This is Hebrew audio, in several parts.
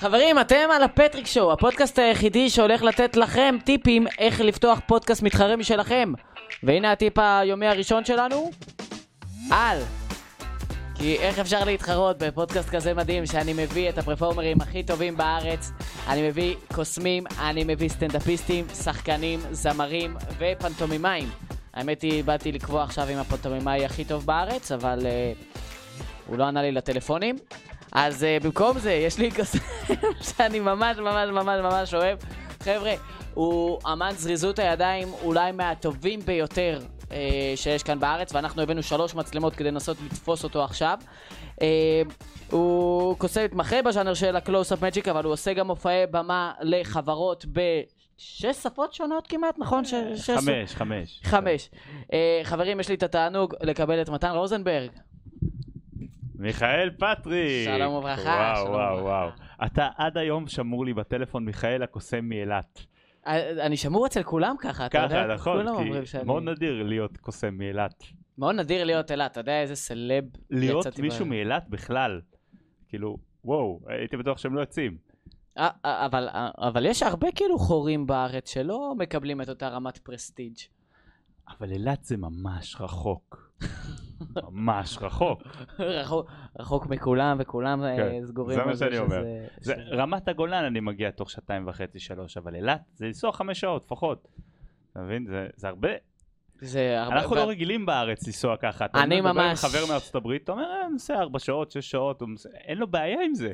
חברים, אתם על הפטריק שואו, הפודקאסט היחידי שהולך לתת לכם טיפים איך לפתוח פודקאסט מתחרה משלכם. והנה הטיפ היומי הראשון שלנו, על. כי איך אפשר להתחרות בפודקאסט כזה מדהים שאני מביא את הפרפורמרים הכי טובים בארץ, אני מביא קוסמים, אני מביא סטנדאפיסטים, שחקנים, זמרים ופנטומימאים. האמת היא, באתי לקבוע עכשיו עם הפנטומימאי הכי טוב בארץ, אבל uh, הוא לא ענה לי לטלפונים. אז uh, במקום זה, יש לי קוסם שאני ממש ממש ממש ממש אוהב. חבר'ה, הוא אמן זריזות הידיים אולי מהטובים ביותר uh, שיש כאן בארץ, ואנחנו הבאנו שלוש מצלמות כדי לנסות לתפוס אותו עכשיו. Uh, הוא קוסם מתמחה בז'אנר של הקלוס-אפ מג'יק, אבל הוא עושה גם מופעי במה לחברות בשש שפות שונות כמעט, נכון? ש- שש- חמש, חמש. חמש. אה, חברים, יש לי את התענוג לקבל את מתן רוזנברג. מיכאל פטריק! שלום וברכה, וואו, שלום וואו, וברכה. וואו. אתה עד היום שמור לי בטלפון מיכאל הקוסם מאילת. אה, אני שמור אצל כולם ככה, אתה יודע? ככה, נכון, כי. מאוד נדיר להיות קוסם מאילת. מאוד נדיר להיות אילת, אתה יודע איזה סלב להיות מישהו מאילת בכלל. כאילו, וואו, הייתי בטוח שהם לא יוצאים. אה, אה, אבל, אבל יש הרבה כאילו חורים בארץ שלא מקבלים את אותה רמת prestige. אבל אילת זה ממש רחוק. ממש רחוק. רחוק, רחוק מכולם וכולם אה, כן, סגורים זה מה שאני אומר. שזה- זה, שזה- רמת הגולן אני מגיע תוך שעתיים וחצי, שלוש, אבל אילת זה לנסוע חמש שעות לפחות. אתה מבין? זה, זה הרבה. זה הרבה... אנחנו ו- לא רגילים בארץ לנסוע ככה. אתה אני ממש- חבר מארצות הברית, אתה אומר, אה, נוסע ארבע שעות, שש שעות, אין לו בעיה עם זה.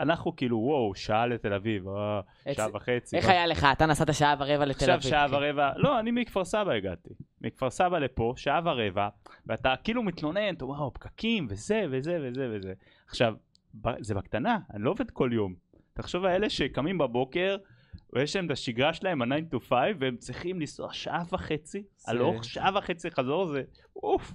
אנחנו כאילו, וואו, שעה לתל אביב, אה, שעה וחצי. איך מה- היה לך? אתה נסעת שעה ורבע לתל אביב. עכשיו שעה כן. ורבע, לא, אני מכפר סבא הגעתי. מכפר סבא לפה, שעה ורבע, ואתה כאילו מתלונן, אתה וואו, פקקים, וזה, וזה, וזה, וזה. עכשיו, זה בקטנה, אני לא עובד כל יום. תחשוב על אלה שקמים בבוקר, ויש להם את השגרה שלהם, ה-9 to 5, והם צריכים לנסוע שעה וחצי, הלוך, שעה וחצי חזור, זה אוף.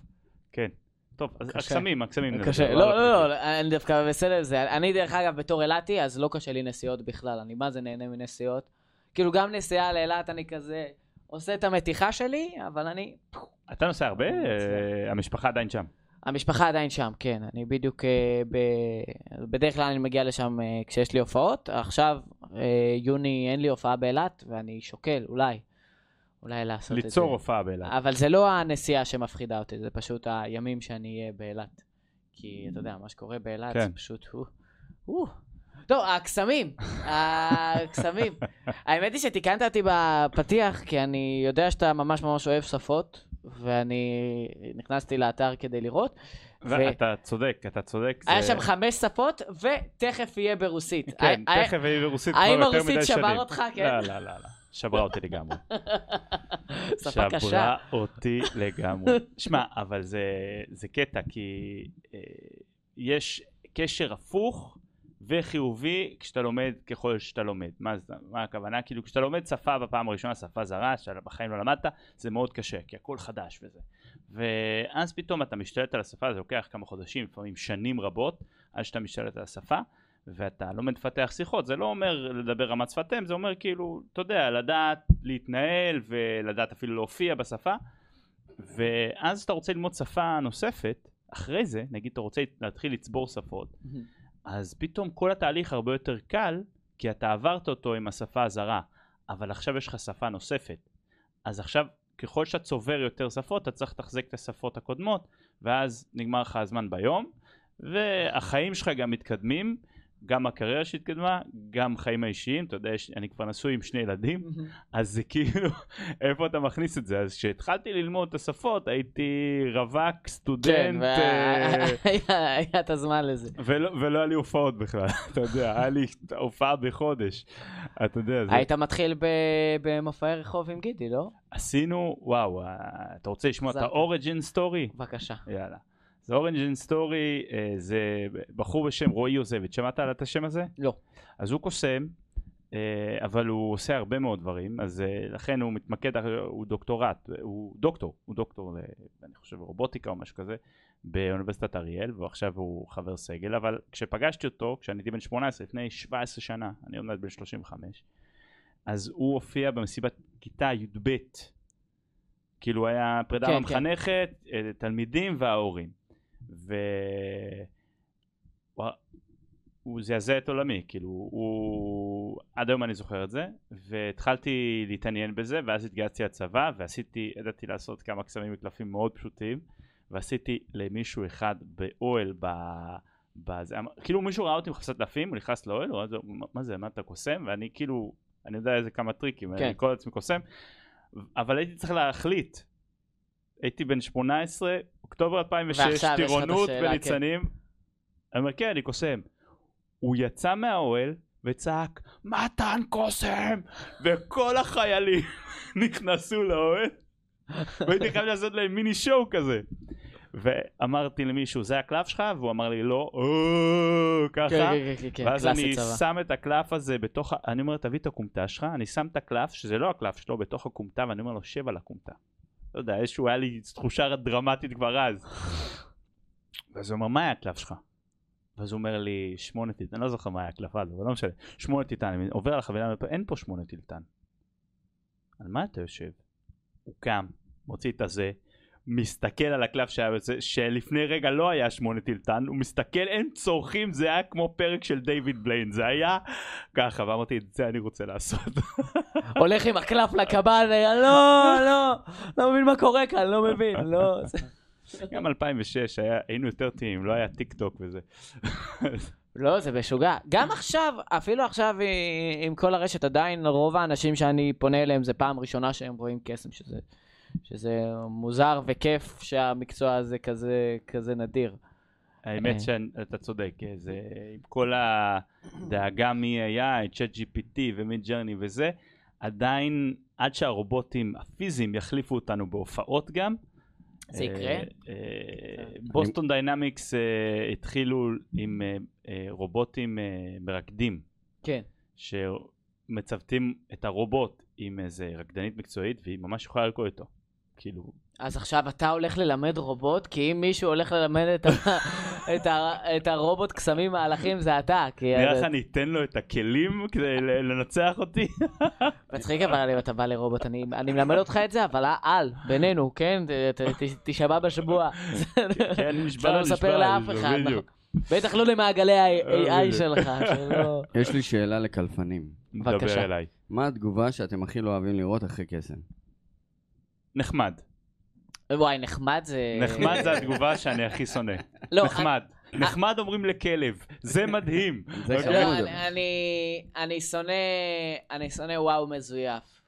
כן. טוב, אז. הקסמים, הקסמים. קשה, לא. לא, לא, אני דווקא בסדר עם זה. אני דרך אגב בתור אילתי, אז לא קשה לי נסיעות בכלל, אני מה זה נהנה מנסיעות. כאילו גם נסיעה לאילת אני כזה עושה את המתיחה שלי, אבל אני... אתה נוסע הרבה? המשפחה עדיין שם. המשפחה עדיין שם, כן. אני בדיוק אה, ב... בדרך כלל אני מגיע לשם אה, כשיש לי הופעות. עכשיו, אה, יוני אין לי הופעה באילת, ואני שוקל, אולי, אולי לעשות את זה. ליצור הופעה באילת. אבל זה לא הנסיעה שמפחידה אותי, זה פשוט הימים שאני אהיה באילת. כי אתה יודע, מה שקורה באילת כן. זה פשוט... הוא. טוב, הקסמים, הקסמים. האמת היא שתיקנת אותי בפתיח, כי אני יודע שאתה ממש ממש אוהב שפות, ואני נכנסתי לאתר כדי לראות. ו- ואתה צודק, אתה צודק. היה זה- שם חמש שפות, ותכף יהיה ברוסית. כן, היה- תכף יהיה ברוסית כבר האם יותר הרוסית מדי שנים. שבר אותך? כן. לא, לא, לא, לא. שברה אותי לגמרי. שפה קשה. שברה אותי לגמרי. שמע, אבל זה, זה קטע, כי אה, יש קשר הפוך וחיובי כשאתה לומד ככל שאתה לומד. מה, זה- מה הכוונה? כאילו כשאתה לומד שפה בפעם הראשונה, שפה זרה, שבחיים לא למדת, זה מאוד קשה, כי הכל חדש וזה. ואז פתאום אתה משתלט על השפה, זה לוקח כמה חודשים, לפעמים שנים רבות, עד שאתה משתלט על השפה. ואתה לומד לפתח שיחות, זה לא אומר לדבר רמת שפת אם, זה אומר כאילו, אתה יודע, לדעת להתנהל ולדעת אפילו להופיע בשפה, ואז אתה רוצה ללמוד שפה נוספת, אחרי זה, נגיד אתה רוצה להתחיל לצבור שפות, אז פתאום כל התהליך הרבה יותר קל, כי אתה עברת אותו עם השפה הזרה, אבל עכשיו יש לך שפה נוספת. אז עכשיו, ככל שאתה צובר יותר שפות, אתה צריך לתחזק את השפות הקודמות, ואז נגמר לך הזמן ביום, והחיים שלך גם מתקדמים, גם הקריירה שהתקדמה, גם חיים האישיים, אתה יודע, יש, אני כבר נשוי עם שני ילדים, אז זה כאילו, איפה אתה מכניס את זה? אז כשהתחלתי ללמוד את השפות, הייתי רווק, כן, סטודנט, אה, והיה היה את הזמן לזה. ולא, היה לי הופעות בכלל, אתה יודע, היה לי הופעה בחודש, אתה יודע, זה... היית מתחיל במופעי רחוב עם גידי, לא? עשינו, וואו, אה, אתה רוצה לשמוע את. ה origin story? בבקשה. יאללה. זה origin story, זה בחור בשם רועי יוזביץ', שמעת על את השם הזה? לא. אז הוא קוסם, אה, אבל הוא עושה הרבה מאוד דברים, אז אה, לכן הוא מתמקד, הוא דוקטורט, הוא דוקטור, הוא דוקטור, אני חושב, רובוטיקה או משהו כזה, באוניברסיטת אריאל, ועכשיו הוא חבר סגל, אבל כשפגשתי אותו, כשאני הייתי בן 18, לפני 17 שנה, אני עוד מעט בן 35, אז הוא הופיע במסיבת כיתה י"ב, כאילו היה פרידה כן, מהמחנכת, אה, תלמידים וההורים. ו... ווא- הוא זעזע את עולמי, כאילו, הוא... עד היום אני זוכר את זה, והתחלתי להתעניין בזה, ואז התגייסתי לצבא, ועשיתי, ידעתי לעשות כמה קסמים וקלפים מאוד פשוטים, ועשיתי למישהו אחד באוהל ב... בזה, כאילו מישהו ראה אותי מחפש קלפים, הוא נכנס לאוהל, הוא אומר, מה זה, מה אתה קוסם? ואני כאילו, אני יודע איזה כמה טריקים, כן. אני קורא לעצמי קוסם, אבל הייתי צריך להחליט. הייתי בן 18, אוקטובר 2006, ועכשיו יש לך את טירונות וניצנים. אני אומר, כן, אני קוסם. הוא יצא מהאוהל וצעק, מתן קוסם! וכל החיילים נכנסו לאוהל, והייתי חייב לעשות להם מיני שואו כזה. ואמרתי למישהו, זה הקלף שלך? והוא אמר לי, לא, "או", ככה. כן, כן, כן, כן, ואז קלאסי אני צבא. שם את הקלף הזה בתוך, ה- אני אומר, תביא את הכומתה שלך, אני שם את הקלף, שזה לא הקלף שלו, בתוך הכומתה, ואני אומר לו, שב על הכומתה. לא יודע, איזשהו, היה לי תחושה דרמטית כבר אז. ואז הוא אומר, מה היה הקלף שלך? ואז הוא אומר לי, שמונה טילטן, אני לא זוכר מה היה הקלף אז, אבל לא משנה, שמונה טילטן, אני עובר על החבילה, אין פה שמונה טילטן. על מה אתה יושב? הוא קם, מוציא את הזה, מסתכל על הקלף שהיה בזה, שלפני רגע לא היה שמונה טילטן, הוא מסתכל, אין צורכים, זה היה כמו פרק של דיוויד בליין, זה היה ככה, ואמרתי, את זה אני רוצה לעשות. הולך עם הקלף לקב"ן, לא, לא, לא מבין מה קורה כאן, לא מבין, לא. גם 2006, היה, היינו יותר טעימים, לא היה טיק טוק וזה. לא, זה משוגע. גם עכשיו, אפילו עכשיו אה, עם כל הרשת, עדיין רוב האנשים שאני פונה אליהם זה פעם ראשונה שהם רואים קסם, שזה, שזה מוזר וכיף שהמקצוע הזה כזה, כזה נדיר. האמת שאתה צודק, זה עם כל הדאגה מ-AI, ChatGPT ו-Midjourney וזה, עדיין עד שהרובוטים הפיזיים יחליפו אותנו בהופעות גם. זה יקרה? אה, אה, Boston Dynamics אה, התחילו עם אה, אה, רובוטים אה, מרקדים, כן. שמצוותים את הרובוט עם איזה רקדנית מקצועית והיא ממש יכולה לרקוד איתו. כאילו, אז עכשיו אתה הולך ללמד רובוט, כי אם מישהו הולך ללמד את, ה, את, ה, את הרובוט קסמים מהלכים זה אתה. כי נראה לך אני אתן לו את הכלים כדי לנצח אותי? מצחיק אבל אם אתה בא לרובוט, אני, אני מלמד אותך את זה, אבל על, בינינו, כן? ת, ת, ת, תשבע בשבוע. כן, נשבע אפשר לא נשבע, לאף אחד. בדיוק. נכון. בטח לא למעגלי ה-AI בדיוק. שלך, שלא... יש לי שאלה לקלפנים. בבקשה. מה התגובה שאתם הכי לא אוהבים לראות אחרי קסם? נחמד. וואי, נחמד זה... נחמד זה התגובה שאני הכי שונא. לא, נחמד. נחמד אומרים לכלב. זה מדהים. זה אוקיי? לא. אני, אני, אני שונא, אני שונא וואו מזויף.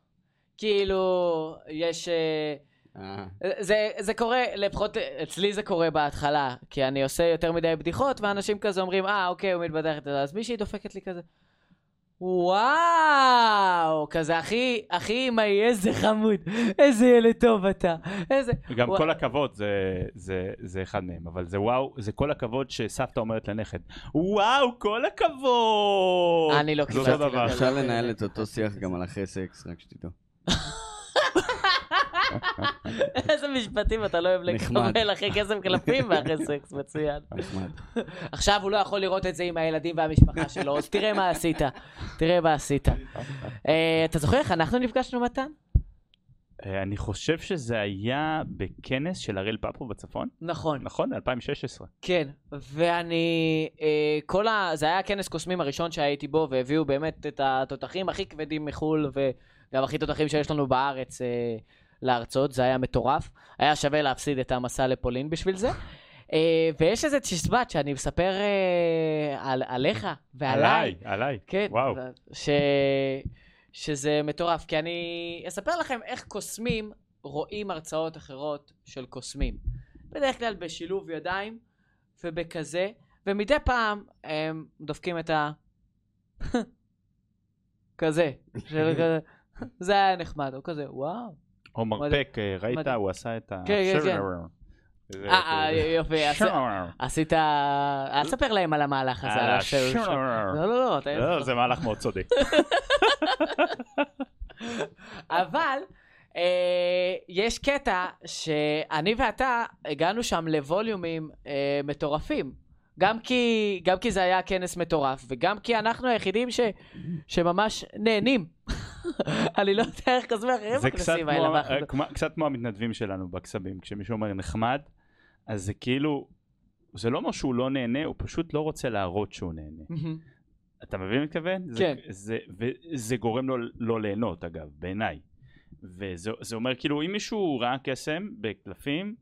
כאילו, יש... אה, אה, זה, זה קורה, לפחות אצלי זה קורה בהתחלה, כי אני עושה יותר מדי בדיחות, ואנשים כזה אומרים, אה, אוקיי, הוא מתבדח את זה, אז מישהי דופקת לי כזה, וואו, כזה, הכי, הכי אמאי, איזה חמוד, איזה ילד טוב אתה, איזה... גם וואו. כל הכבוד זה- זה- זה אחד מהם, אבל זה וואו, זה כל הכבוד שסבתא אומרת לנכד. וואו, כל הכבוד! אני לא קיבלתי. כזה. אפשר לנהל את אותו שיח גם על אחרי סקס, רק שתדעו. איזה משפטים אתה לא אוהב. לקבל אחרי כסף קלפים ואחרי סקס, מצוין. עכשיו הוא לא יכול לראות את זה עם הילדים והמשפחה שלו, אז תראה מה עשית, תראה מה עשית. אה, אתה זוכר איך אנחנו נפגשנו מתן? אה, אני חושב שזה היה בכנס של הראל פפו בצפון, נכון. נכון? 2016. כן, ואני, אה, כל ה... זה היה הכנס קוסמים הראשון שהייתי בו, והביאו באמת את התותחים הכי כבדים מחו"ל, וגם הכי תותחים שיש לנו בארץ אה, להרצות, זה היה מטורף. היה שווה להפסיד את המסע לפולין בשביל זה. אה, ויש איזה תשבת שאני מספר אה, על, עליך ועליי. עליי, עליי. כן, וואו. ש... שזה מטורף, כי אני אספר לכם איך קוסמים רואים הרצאות אחרות של קוסמים. בדרך כלל בשילוב ידיים ובכזה, ומדי פעם הם דופקים את ה... כזה, של. זה היה נחמד, או כזה, וואו. או מרפק, אה, ראית? הוא עשה את ה... כן, כן, כן. אה, אה, יופי, עש- עשית... אל תספר להם על המהלך הזה, על אה, השיר. שור. לא, לא, לא. לא, זה מהלך מאוד צודק. אבל יש קטע שאני ואתה הגענו שם לווליומים מטורפים. גם כי, גם כי זה היה כנס מטורף, וגם כי אנחנו היחידים ש, שממש נהנים. אני לא יודע איך כזה אחרים זה בכנסים האלה. ואנחנו- אה, קצת כמו המתנדבים שלנו בקסמים, כשמישהו אומר נחמד, אז זה כאילו, זה לא אומר שהוא לא נהנה, הוא פשוט לא רוצה להראות שהוא נהנה. אתה מבין מה מתכוון? כן. זה, זה, וזה גורם לו לא ליהנות אגב, בעיניי. וזה זה אומר כאילו אם מישהו ראה קסם בקלפים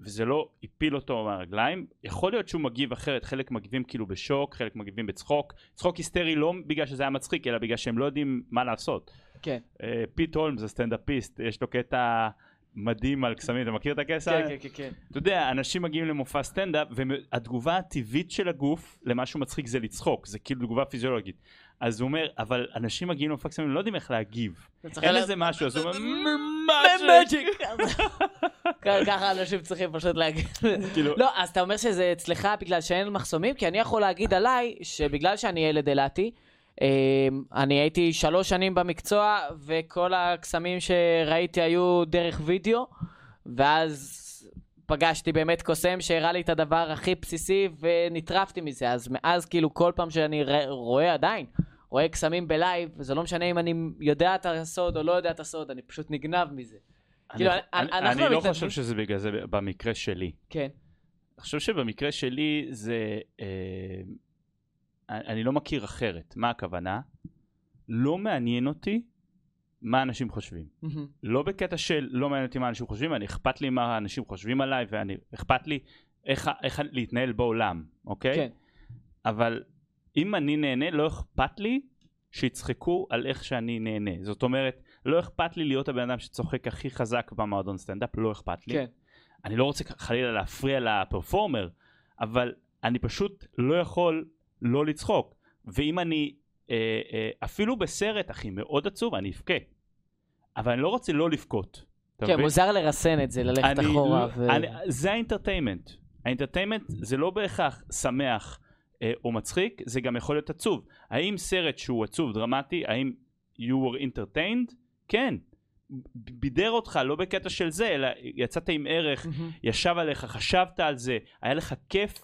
וזה לא הפיל אותו מהרגליים, יכול להיות שהוא מגיב אחרת, חלק מגיבים כאילו בשוק, חלק מגיבים בצחוק, צחוק היסטרי לא בגלל שזה היה מצחיק אלא בגלל שהם לא יודעים מה לעשות. כן. אה, Pete Holmes זה סטנדאפיסט, יש לו קטע מדהים על קסמים, אתה מכיר את הקטע? כן, כן, כן, כן. אתה יודע, אנשים מגיעים למופע סטנדאפ, והתגובה הטבעית של הגוף למשהו מצחיק זה לצחוק, זה כאילו תגובה פיזיולוגית. אז הוא אומר, אבל אנשים מגיעים למופע קסמים, לא יודעים איך להגיב. אין לזה משהו, אז הוא אומר, magic. ככה אנשים צריכים פשוט להגיד. כאילו- לא, אז אתה אומר שזה אצלך בגלל שאין מחסומים? כי אני יכול להגיד עליי, שבגלל שאני ילד אילתי, אמ, אני הייתי שלוש שנים במקצוע, וכל הקסמים שראיתי היו דרך וידאו, ואז פגשתי באמת קוסם שהראה לי את הדבר הכי בסיסי, ונטרפתי מזה. אז מאז כאילו כל פעם שאני רואה עדיין, רואה קסמים בלייב, וזה לא משנה אם אני יודע את הסוד או לא יודע את הסוד, אני פשוט נגנב מזה. כאילו, אני- אני לא חושב שזה בגלל זה במקרה שלי. כן. אני חושב שבמקרה שלי זה... אה, אני לא מכיר אחרת. מה הכוונה? לא מעניין אותי מה אנשים חושבים. לא בקטע של לא מעניין אותי מה אנשים חושבים, אני אכפת לי מה אנשים חושבים עליי ואני אכפת לי איך, איך להתנהל בעולם, אוקיי? כן. אבל אם אני נהנה לא אכפת לי שיצחקו על איך שאני נהנה. זאת אומרת, לא אכפת לי להיות הבן אדם שצוחק הכי חזק במועדון סטנדאפ, לא אכפת לי. כן. אני לא רוצה חלילה להפריע לפרפורמר, אבל אני פשוט לא יכול לא לצחוק. ואם אני, אה, אה, אפילו בסרט, אחי, מאוד עצוב, אני אבכה. אבל אני לא רוצה לא לבכות. כן, מבין? מוזר לרסן את זה, ללכת אני אחורה. לא- ו- אני, זה ה-entertainment. ה-entertainment זה לא בהכרח שמח אה, או מצחיק, זה גם יכול להיות עצוב. האם סרט שהוא עצוב דרמטי, האם you were entertained? כן. בידר אותך, לא בקטע של זה, אלא יצאת עם ערך, מהמם. ישב עליך, חשבת על זה, היה לך כיף,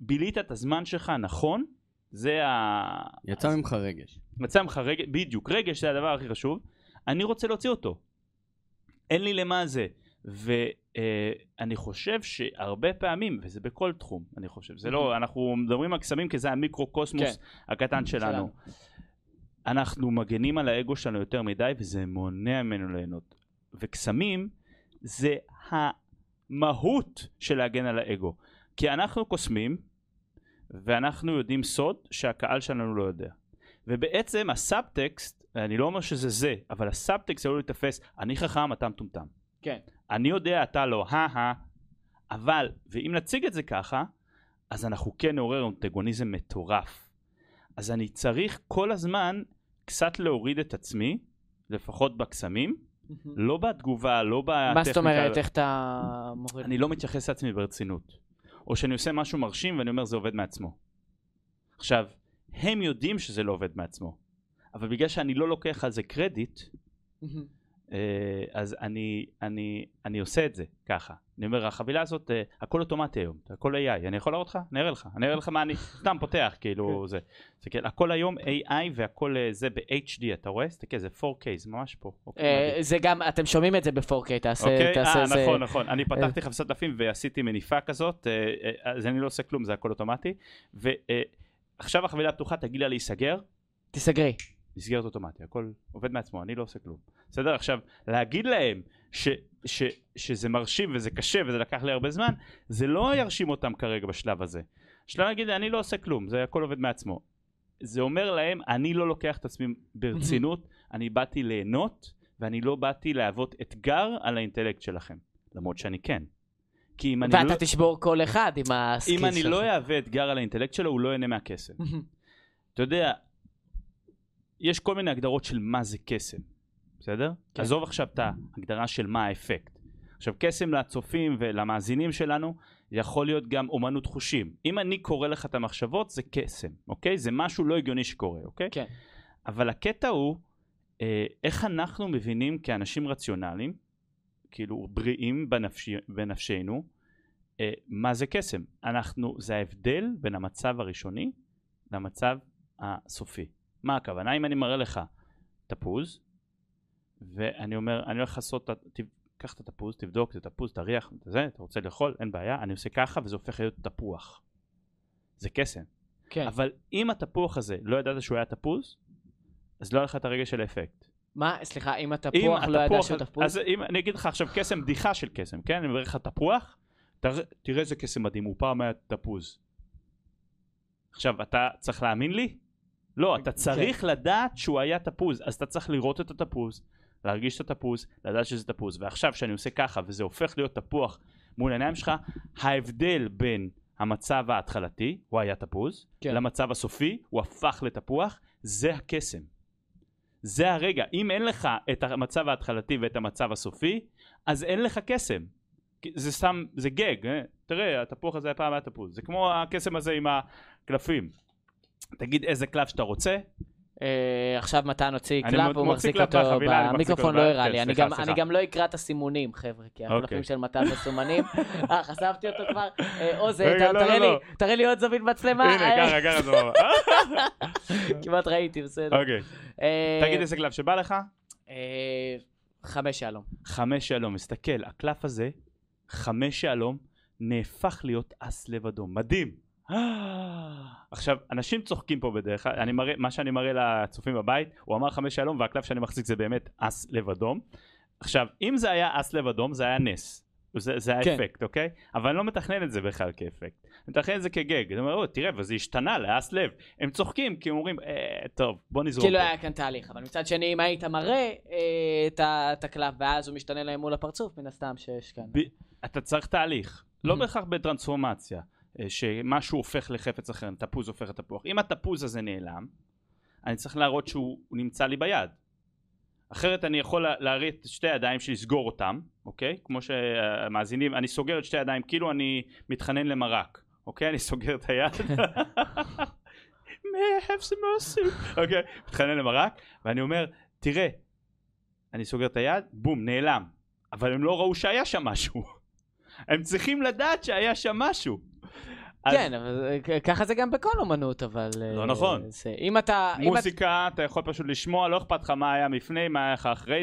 בילית את הזמן שלך נכון, זה ה... יצא ממך רגש. מצא ממך רגש, בדיוק, רגש זה הדבר הכי חשוב, אני רוצה להוציא אותו. אין לי למה זה. ואני חושב שהרבה פעמים, וזה בכל תחום, אני חושב, זה לא, אנחנו מדברים על קסמים כי זה המיקרו-קוסמוס הקטן שלנו. שלנו. אנחנו מגנים על האגו שלנו יותר מדי וזה מונע ממנו ליהנות. וקסמים זה המהות של להגן על האגו. כי אנחנו קוסמים ואנחנו יודעים סוד שהקהל שלנו לא יודע. ובעצם ה-subtext, אני לא אומר שזה זה, אבל ה-subtext עלול להיתפס, אני חכם, אתה מטומטם. כן. אני יודע, אתה לא, הא אבל, ואם נציג את זה ככה, אז אנחנו כן נעורר אנטגוניזם מטורף. אז אני צריך כל הזמן קצת להוריד את עצמי, לפחות בקסמים, לא בתגובה, לא בטכניקה. מה זאת אומרת, איך אתה מוריד? אני לא מתייחס לעצמי ברצינות. או שאני עושה משהו מרשים ואני אומר זה עובד מעצמו. עכשיו, הם יודעים שזה לא עובד מעצמו, אבל בגלל שאני לא לוקח על זה קרדיט, אז אני, אני, אני עושה את זה ככה. אני אומר, החבילה הזאת, אה, הכל אוטומטי היום, הכל AI, אני יכול להראות לך? אני אראה לך, אני אראה לך מה אני סתם פותח, כאילו זה. זה כן, הכל היום AI והכל אה, זה ב-HD, אתה רואה? תסתכל, זה 4K, זה ממש פה. אוקיי, אה. זה גם, אתם שומעים את זה ב-4K, תעשה אוקיי, אה, איזה... נכון, נכון. אני פתחתי חפשת דפים ועשיתי מניפה כזאת, אה, אה, אז אני לא עושה כלום, זה הכל אוטומטי. ועכשיו החבילה פתוחה, תגיד לה להיסגר, תיסגרי. נסגרת אוטומטי, הכל עובד מעצמו, אני לא עושה כלום. בסדר? עכשיו, להגיד להם ש, ש, שזה מרשים וזה קשה וזה לקח לי הרבה זמן, זה לא ירשים אותם כרגע בשלב הזה. שלב להגיד, אני לא עושה כלום, זה הכל עובד מעצמו. זה אומר להם, אני לא לוקח את עצמי ברצינות, אני באתי ליהנות, ואני לא באתי להוות אתגר על האינטלקט שלכם. למרות שאני כן. כי אם אני ואתה לא, תשבור כל אחד עם הסקיל אם אני שלך. לא אהווה אתגר על האינטלקט שלו, הוא לא ייהנה מהקסם. מהמם. אתה יודע, יש כל מיני הגדרות של מה זה קסם, בסדר? כן. עזוב עכשיו את ההגדרה של מה האפקט. עכשיו קסם לצופים ולמאזינים שלנו יכול להיות גם אומנות חושים. אם אני קורא לך את המחשבות זה קסם, אוקיי? זה משהו לא הגיוני שקורה, אוקיי? כן. אבל הקטע הוא אה, איך אנחנו מבינים כאנשים רציונליים, כאילו בריאים בנפש, בנפשנו, אה, מה זה קסם. אנחנו, זה ההבדל בין המצב הראשוני למצב הסופי. מה הכוונה? אם אני מראה לך תפוז, ואני אומר, אני הולך לעשות, קח את התפוז, תבדוק, זה תפוז, תריח, זה, אתה רוצה לאכול, אין בעיה, אני עושה ככה וזה הופך להיות תפוח. זה קסם. כן. אבל אם התפוח הזה, לא ידעת שהוא היה תפוז, אז לא היה לך את הרגע של האפקט. מה, סליחה, אם אם התפוח לא ידע שהוא תפוח? אז אם אני אגיד לך עכשיו קסם, בדיחה של קסם, כן? אני אומר לך תפוח, תראה- תראה איזה קסם מדהים, הוא פעם היה תפוז. עכשיו, אתה צריך להאמין לי? לא, אתה צריך לדעת שהוא היה תפוז, אז אתה צריך לראות את התפוז, להרגיש את התפוז, לדעת שזה תפוז, ועכשיו כשאני עושה ככה וזה הופך להיות תפוח מול העיניים שלך, ההבדל בין המצב ההתחלתי, הוא היה תפוז, כן. למצב הסופי, הוא הפך לתפוח, זה הקסם. זה הרגע. אם אין לך את המצב ההתחלתי ואת המצב הסופי, אז אין לך קסם. זה סתם, זה גג. אה? תראה, התפוח הזה פעם היה תפוז. זה כמו הקסם הזה עם הקלפים. תגיד איזה קלף שאתה רוצה, עכשיו מתן הוציא קלף והוא מוציא מחזיק אותו במיקרופון לא הראה כן, לי, אני סליחה, גם- סליחה. אני גם לא אקרא את הסימונים חבר'ה, כי הקלפים אוקיי. של מתן מסומנים. אה, חשפתי אותו כבר. אה, עוז, לא, תראה לא, לי, לא. תראה לי עוד זווית מצלמה. הנה, אה, ככה, ככה זה אומר. כמעט ראיתי, בסדר. אוקיי. אה, תגיד איזה קלף שבא לך. אה, חמש שלום. חמש שלום, מסתכל, הקלף הזה, חמש שלום, נהפך להיות אס לב אדום, מדהים. עכשיו, אנשים צוחקים פה בדרך כלל, אני מראה, מה שאני מראה לצופים בבית, הוא אמר חמש שלום והקלף שאני מחזיק זה באמת אס לב אדום. עכשיו, אם זה היה אס לב אדום, זה היה נס. זה, זה כן. האפקט, אוקיי? אבל אני לא מתכנן את זה בכלל כאפקט. אני מתכנן את זה כגג. אני אומר, "או, תראה, וזה השתנה לאס לב. הם צוחקים כי הם אומרים, אה, טוב, בוא נזרום כאילו. היה כאן תהליך, אבל מצד שני, אם היית מראה אה, את הקלף ואז הוא משתנה להם מול הפרצוף, מן הסתם שיש כאן. ב- אתה צריך תהליך, לא. בהכרח בטרנספורמציה, שמשהו הופך לחפץ אחר, תפוז הופך לתפוח. אם התפוז הזה נעלם, אני צריך להראות שהוא הוא נמצא לי ביד. אחרת אני יכול לה- להראה את שתי הידיים שלי, לסגור אותם, אוקיי? כמו שהמאזינים, אני סוגר את שתי הידיים כאילו אני מתחנן למרק, אוקיי? אני סוגר את היד. may I have some more soup? אוקיי, מתחנן למרק, ואני אומר, תראה, אני סוגר את היד, בום, נעלם. אבל הם לא ראו שהיה שם משהו. הם צריכים לדעת שהיה שם משהו. כן, אבל אה, ככה זה גם בכל אומנות, אבל... אה, לא נכון. זה- אם אתה... אם אתה- יכול פשוט לשמוע, לא אכפת לך מה היה לפני, מה היה לך אחרי,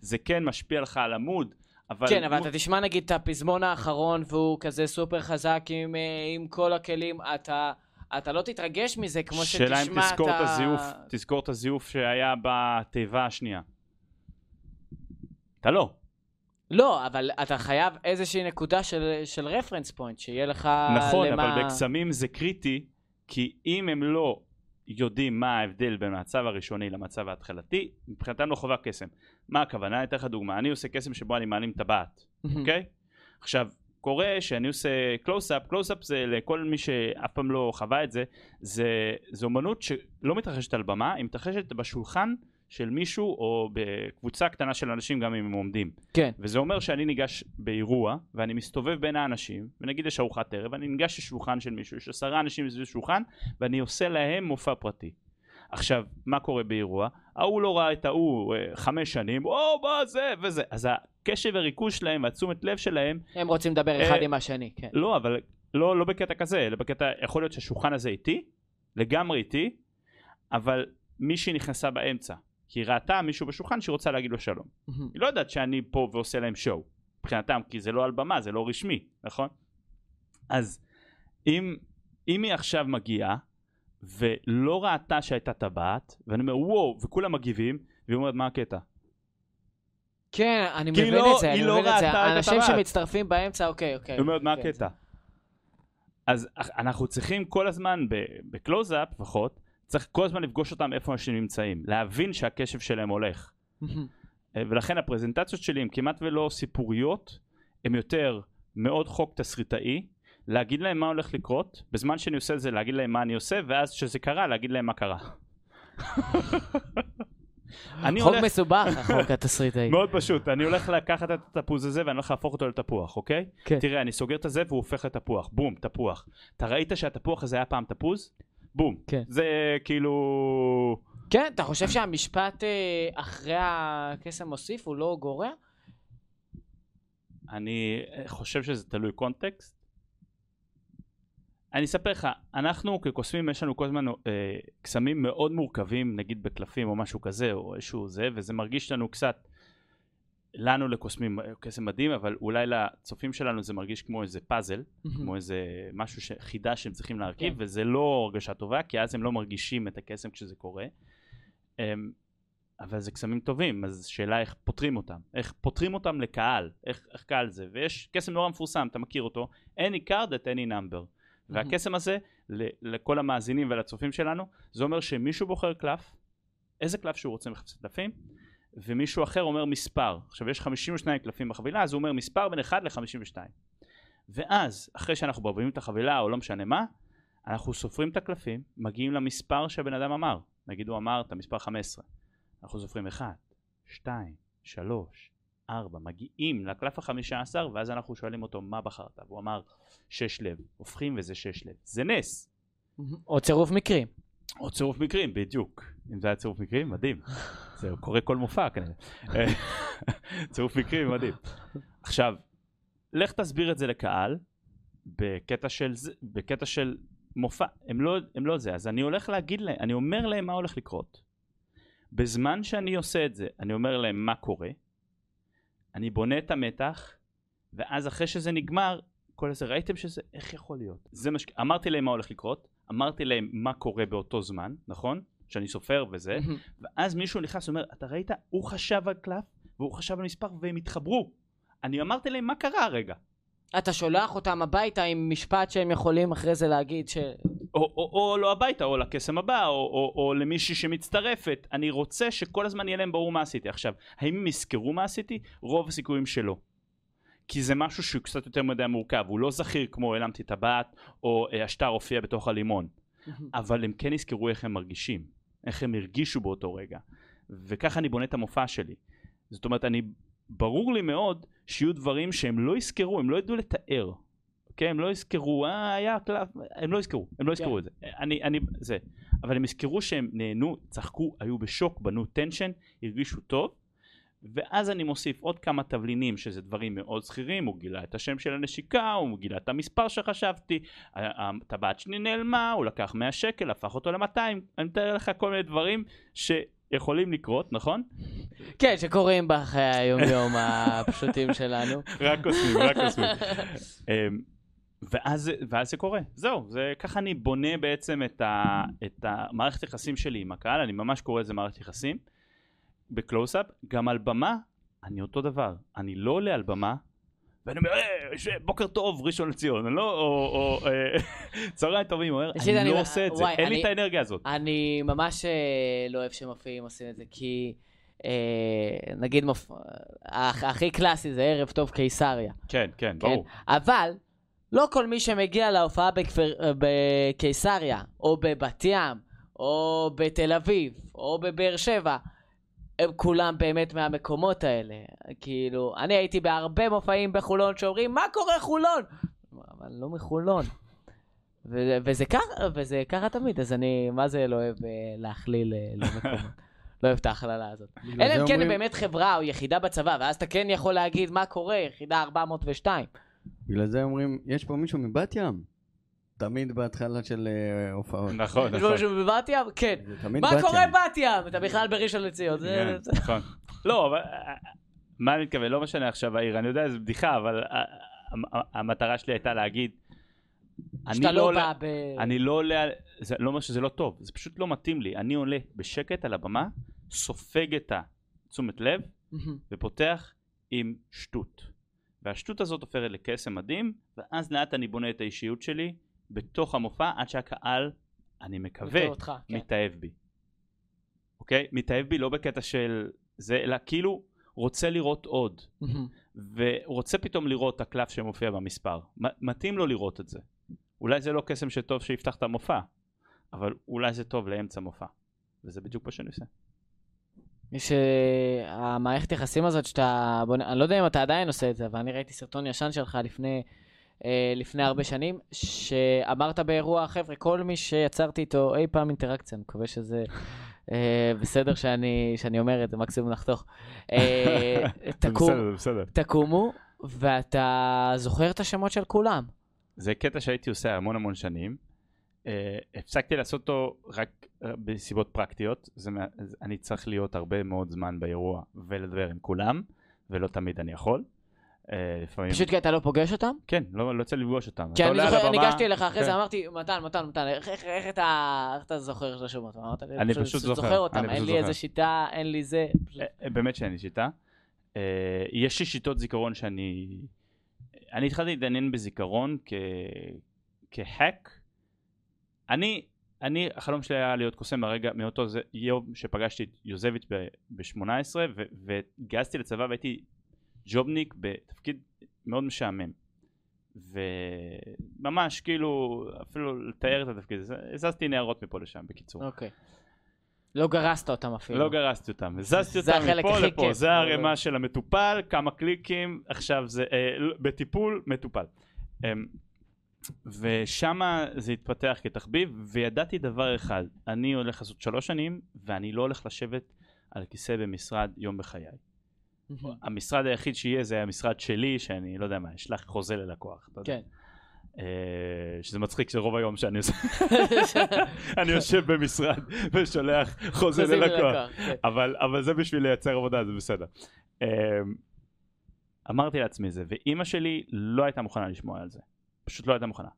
זה, כן משפיע לך על המוד, אבל... כן, אבל אתה תשמע נגיד את הפזמון האחרון והוא כזה סופר חזק עם, אה, עם כל הכלים, אתה, אתה לא תתרגש מזה כמו שתשמע את ה... שאלה אם תזכור את הזיוף, תזכור את הזיוף שהיה בתיבה השנייה. אתה לא. לא, אבל אתה חייב איזושהי נקודה של, של רפרנס פוינט, שיהיה לך נכון, למה... אבל בקסמים זה קריטי, כי אם הם לא יודעים מה ההבדל בין המצב הראשוני למצב ההתחלתי, מבחינתם לא חובה קסם. מה הכוונה? אני אתן לך דוגמה. אני עושה קסם שבו אני מעלים טבעת, אוקיי? עכשיו, קורה שאני עושה קלוס-אפ, קלוס-אפ זה לכל מי שאף פעם לא חווה את זה, זה, זה אומנות שלא מתרחשת על במה, היא מתרחשת בשולחן של מישהו או בקבוצה קטנה של אנשים גם אם הם עומדים. כן. וזה אומר שאני ניגש באירוע ואני מסתובב בין האנשים ונגיד יש ארוחת ערב ואני ניגש לשולחן של מישהו יש עשרה אנשים סביב שולחן ואני עושה להם מופע פרטי. עכשיו מה קורה באירוע? ההוא לא ראה את ההוא אה, חמש שנים או מה זה וזה אז הקשב וריכוז שלהם והתשומת לב שלהם הם רוצים לדבר אחד אה, עם השני, כן. לא אבל לא, לא בקטע כזה אלא בקטע יכול להיות שהשולחן הזה איתי לגמרי איתי אבל מישהי נכנסה באמצע כי היא ראתה מישהו בשולחן שהיא רוצה להגיד לו שלום היא לא יודעת שאני פה ועושה להם שואו מבחינתם כי זה לא על במה זה לא רשמי נכון אז אם אם היא עכשיו מגיעה ולא ראתה שהייתה טבעת ואני אומר וואו וכולם מגיבים והיא אומרת מה הקטע כן, אני מבין לא- את זה, אני לא מבין את זה. את אנשים הטבעת. שמצטרפים באמצע, אוקיי, אוקיי. היא אומרת מה כן. הקטע אז אנחנו צריכים כל הזמן בקלוז-אפ לפחות צריך כל הזמן לפגוש אותם איפה אנשים נמצאים להבין שהקשב שלהם הולך אה, ולכן הפרזנטציות שלי הן כמעט ולא סיפוריות, הן יותר מאוד חוק תסריטאי, להגיד להם מה הולך לקרות, בזמן שאני עושה את זה להגיד להם מה אני עושה, ואז כשזה קרה להגיד להם מה קרה. אני חוק הולך, מסובך, החוק התסריטאי. מאוד פשוט, אני הולך לקחת את התפוז הזה ואני הולך להפוך אותו לתפוח, אוקיי? כן. תראה, אני סוגר את הזה והוא הופך לתפוח, בום, תפוח. אתה ראית שהתפוח הזה היה פעם תפוז? בום. כן. זה כאילו... כן, אתה חושב שהמשפט אה, אחרי הקסם מוסיף הוא לא גורע? אני חושב שזה תלוי קונטקסט. אני אספר לך, אנחנו כקוסמים יש לנו כל הזמן אה, קסמים מאוד מורכבים, נגיד בקלפים או משהו כזה, או איזשהו זה, וזה מרגיש לנו קצת לנו לקוסמים קסם מדהים, אבל אולי לצופים שלנו זה מרגיש כמו איזה פאזל, כמו איזה משהו, ש... חידה שהם צריכים להרכיב, כן. וזה לא הרגשה טובה, כי אז הם לא מרגישים את הקסם כשזה קורה. אמ, אבל זה קסמים טובים, אז שאלה איך פותרים אותם, איך פותרים אותם לקהל, איך, איך קהל זה, ויש קסם נורא מפורסם, אתה מכיר אותו, any card at any number, והקסם הזה, לכל המאזינים ולצופים שלנו, זה אומר שמישהו בוחר קלף, איזה קלף שהוא רוצה מחפש קלפים, ומישהו אחר אומר מספר. עכשיו יש 52 קלפים בחבילה, אז הוא אומר מספר בין 1 ל-52. ואז, אחרי שאנחנו ברבים את החבילה, או לא משנה מה, אנחנו סופרים את הקלפים, מגיעים למספר שהבן אדם אמר. נגיד הוא אמר את המספר 15. אנחנו סופרים 1, 2, 3, 4, מגיעים לקלף החמישה עשר, ואז אנחנו שואלים אותו מה בחרת, והוא אמר שש לב, הופכים וזה שש לב. זה נס! או צירוף מקרים. או צירוף מקרים, בדיוק. אם זה היה צירוף מקרים, מדהים. זה קורה כל מופע כנראה. אה, צירוף מקרים, מדהים. עכשיו, לך תסביר את זה לקהל, בקטע של, בקטע של מופע. הם לא, הם לא זה. אז אני הולך להגיד להם, אני אומר להם מה הולך לקרות. בזמן שאני עושה את זה, אני אומר להם מה קורה, אני בונה את המתח, ואז אחרי שזה נגמר, כל הזה, ראיתם שזה, איך יכול להיות? זה מה ש... אמרתי להם מה הולך לקרות, אמרתי להם מה קורה באותו זמן, נכון? שאני סופר וזה, ואז מישהו נכנס ואומר, אתה ראית? הוא חשב על קלף, והוא חשב על מספר, והם התחברו. אני אמרתי להם מה קרה הרגע. אתה שולח אותם הביתה עם משפט שהם יכולים אחרי זה להגיד ש... או, או, או לא הביתה, או לקסם הבא, או, או, או למישהי שמצטרפת. אני רוצה שכל הזמן יהיה להם ברור מה עשיתי. עכשיו, האם הם יזכרו מה עשיתי? רוב הסיכויים שלא. כי זה משהו שהוא קצת יותר מדי מורכב, הוא לא זכיר כמו העלמתי טבעת, או אה, השטר הופיע בתוך הלימון. אבל הם כן יזכרו איך הם מרגישים, איך הם הרגישו באותו רגע. וככה אני בונה את המופע שלי. זאת אומרת, אני, ברור לי מאוד שיהיו דברים שהם לא יזכרו, הם לא ידעו לתאר. אוקיי? הם לא יזכרו, אה, היה קלף, הם לא יזכרו, הם לא יזכרו כן. את זה. אני, אני, זה. אבל הם יזכרו שהם נהנו, צחקו, היו בשוק, בנו טנשן, הרגישו טוב. ואז אני מוסיף עוד כמה תבלינים שזה דברים מאוד זכירים, הוא גילה את השם של הנשיקה, הוא גילה את המספר שחשבתי, הטבעת שלי נעלמה, הוא לקח 100 שקל, הפך אותו ל-200, אני מתאר לך כל מיני דברים שיכולים לקרות, נכון? כן, שקורים בחיי היום-יום הפשוטים שלנו. רק קוסמים, רק קוסמים. אמ, ואז, ואז זה קורה, זהו, זה, ככה אני בונה בעצם את, ה, את המערכת יחסים שלי עם הקהל, אני ממש קורא לזה מערכת יחסים, בקלוסאפ, גם על במה, אני אותו דבר, אני לא עולה על במה, ואני אומר, "אה, בוקר טוב, ראשון לציון, אני לא, או, או אה, צהריים טובים, אומר, אני אני- לא עושה את זה, אין לי את האנרגיה הזאת. אני ממש אה, לא אוהב שמופיעים עושים את זה, כי אה, נגיד הכי קלאסי זה ערב טוב קיסריה. כן, כן, כן? ברור. אבל לא כל מי שמגיע להופעה בכפר, בקיסריה, או בבת ים, או בתל אביב, או בבאר שבע, הם כולם באמת מהמקומות האלה. כאילו, אני הייתי בהרבה מופעים בחולון שאומרים, מה קורה חולון? אבל לא מחולון. ו- וזה ככה, וזה ככה תמיד, אז אני, מה זה לא אוהב אה, להכליל אה, לא מקומות. לא אוהב את ההכללה הזאת. אלא אם כן אומרים- באמת חברה או יחידה בצבא, ואז אתה כן יכול להגיד מה קורה, יחידה 402. בגלל זה אומרים, יש פה מישהו מבת ים? תמיד בהתחלה של אה, הופעות. נכון, יש נכון. בבת ים? כן. מה קורה. בת ים? אתה בכלל בראשון לציון. כן, נכון. לא, אבל אה, מה אני מתכוון? לא משנה עכשיו העיר, אני יודע, זו בדיחה, אבל אה, המטרה שלי הייתה להגיד, אני שאתה לא לא בא ב... אני לא עולה, זה לא אומר שזה לא טוב, זה פשוט לא מתאים לי, אני עולה בשקט על הבמה, סופג את התשומת לב. ופותח עם שטות. והשטות הזאת הופכת לקסם מדהים, ואז לאט אני בונה את האישיות שלי בתוך המופע, עד שהקהל, אני מקווה, אותך, כן. מתאהב בי. אוקיי? מתאהב בי לא בקטע של זה, אלא כאילו רוצה לראות עוד. ורוצה פתאום לראות את הקלף שמופיע במספר. מתאים לו לראות את זה. אולי זה לא קסם שטוב שיפתח את המופע, אבל אולי זה טוב לאמצע מופע. וזה בדיוק מה שאני עושה. יש אה, המערכת יחסים הזאת שאתה בונה, אני לא יודע אם אתה עדיין עושה את זה, אבל אני ראיתי סרטון ישן שלך לפני, לפני הרבה שנים, שאמרת באירוע, חבר'ה, כל מי שיצרתי איתו אי פעם אינטראקציה, אני מקווה שזה אה, בסדר שאני, שאני אומר את זה, מקסימום נחתוך. אה, תקום, זה בסדר. תקומו, ואתה זוכר את השמות של כולם. זה קטע שהייתי עושה המון המון שנים. Uh, הפסקתי לעשות אותו רק בסיבות פרקטיות, זה, אני צריך להיות הרבה מאוד זמן באירוע ולדבר עם כולם, ולא תמיד אני יכול. אה, לפעמים... פשוט כי אתה לא פוגש אותם? כן, לא לא יוצא לפגוש אותם. כי אני זוכר, ניגשתי אליך אחרי כן. זה, אמרתי, מתן, מתן, מתן, איך- אתה זוכר את השמות? אמרת לי, אני פשוט זוכר, אותם, אין לי איזה. שיטה, אין לי זה. פשוט- אה, באמת שאין לי שיטה. אה, יש לי שיטות זיכרון שאני... אני התחלתי להתעניין בזיכרון. כהק. אני, אני, החלום שלי היה להיות קוסם מהרגע, מאותו יום שפגשתי את יוזביץ' ב-18 והתגייסתי לצבא והייתי ג'ובניק בתפקיד מאוד משעמם. וממש כאילו אפילו לתאר את התפקיד הזה, הזזתי ניירות מפה לשם בקיצור. אוקיי. לא גרסת אותם אפילו. לא גרסתי אותם, הזזתי אותם מפה לפה, כיף. זה הערימה של המטופל, כמה קליקים, עכשיו זה אה, בטיפול, מטופל. אה, ושם זה התפתח כתחביב, וידעתי דבר אחד, אני הולך לעשות שלוש שנים, ואני לא הולך לשבת על כיסא במשרד יום בחיי. המשרד היחיד שיהיה זה המשרד שלי, שאני לא יודע מה, אשלח חוזה ללקוח. כן. אה, שזה מצחיק שרוב היום שאני עושה, אני יושב במשרד ושולח חוזה ללקוח. כן. אבל, אבל זה בשביל לייצר עבודה, זה בסדר. אמ, אמרתי לעצמי זה, ואימא שלי לא הייתה מוכנה לשמוע על זה. פשוט לא הייתה מוכנה.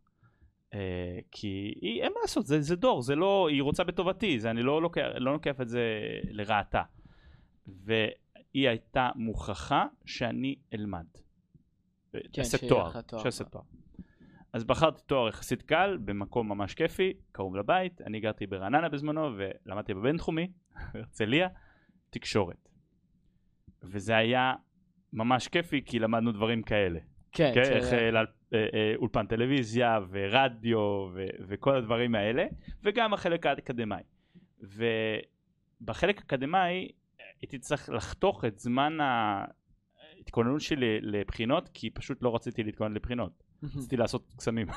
אה, כי היא, אין מה לעשות, זה, זה דור, זה לא, היא רוצה בטובתי, זה, אני לא לוקח, לא לוקח את זה לרעתה. והיא הייתה מוכרחה שאני אלמד. כן, אעשה שיהיה תואר, לך תואר. שאעשה תואר. אז בחרתי תואר יחסית קל, במקום ממש כיפי, קרוב לבית, אני גרתי ברעננה בזמנו ולמדתי בבינתחומי, הרצליה, תקשורת. וזה היה ממש כיפי כי למדנו דברים כאלה. כן, כן, ש- איך אה, אה, אה, אולפן טלוויזיה ורדיו ו- וכל הדברים האלה, וגם החלק האקדמאי. ובחלק האקדמאי הייתי צריך לחתוך את זמן ההתכוננות שלי לבחינות, כי פשוט לא רציתי להתכונן לבחינות. רציתי לעשות קסמים.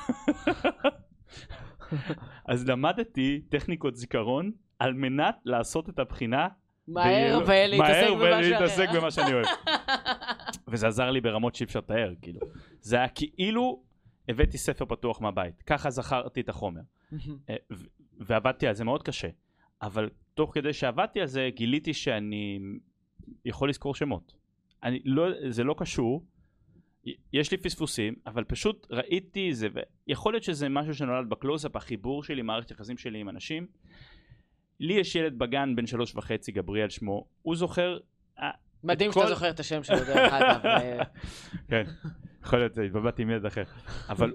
אז למדתי טכניקות זיכרון על מנת לעשות את הבחינה מהר ולהתעסק. במה שאני אוהב. וזה עזר לי ברמות שאי אפשר לתאר, כאילו. זה היה כאילו הבאתי ספר פתוח מהבית, ככה זכרתי את החומר. אה, ועבדתי על זה מאוד קשה. אבל תוך כדי שעבדתי על זה גיליתי שאני יכול לזכור שמות. אני לא, זה לא קשור, יש לי פספוסים, אבל פשוט ראיתי זה, ויכול להיות שזה משהו שנולד בקלוזאפ, החיבור שלי, מערכת יחסים שלי עם אנשים. לי יש ילד בגן בן שלוש וחצי, גבריאל שמו, הוא זוכר, אה, מדהים את שאתה כל- זוכר את השם שלו, דרך אגב. אה, כן, יכול להיות, התבלבלתי עם ילד אחר, אבל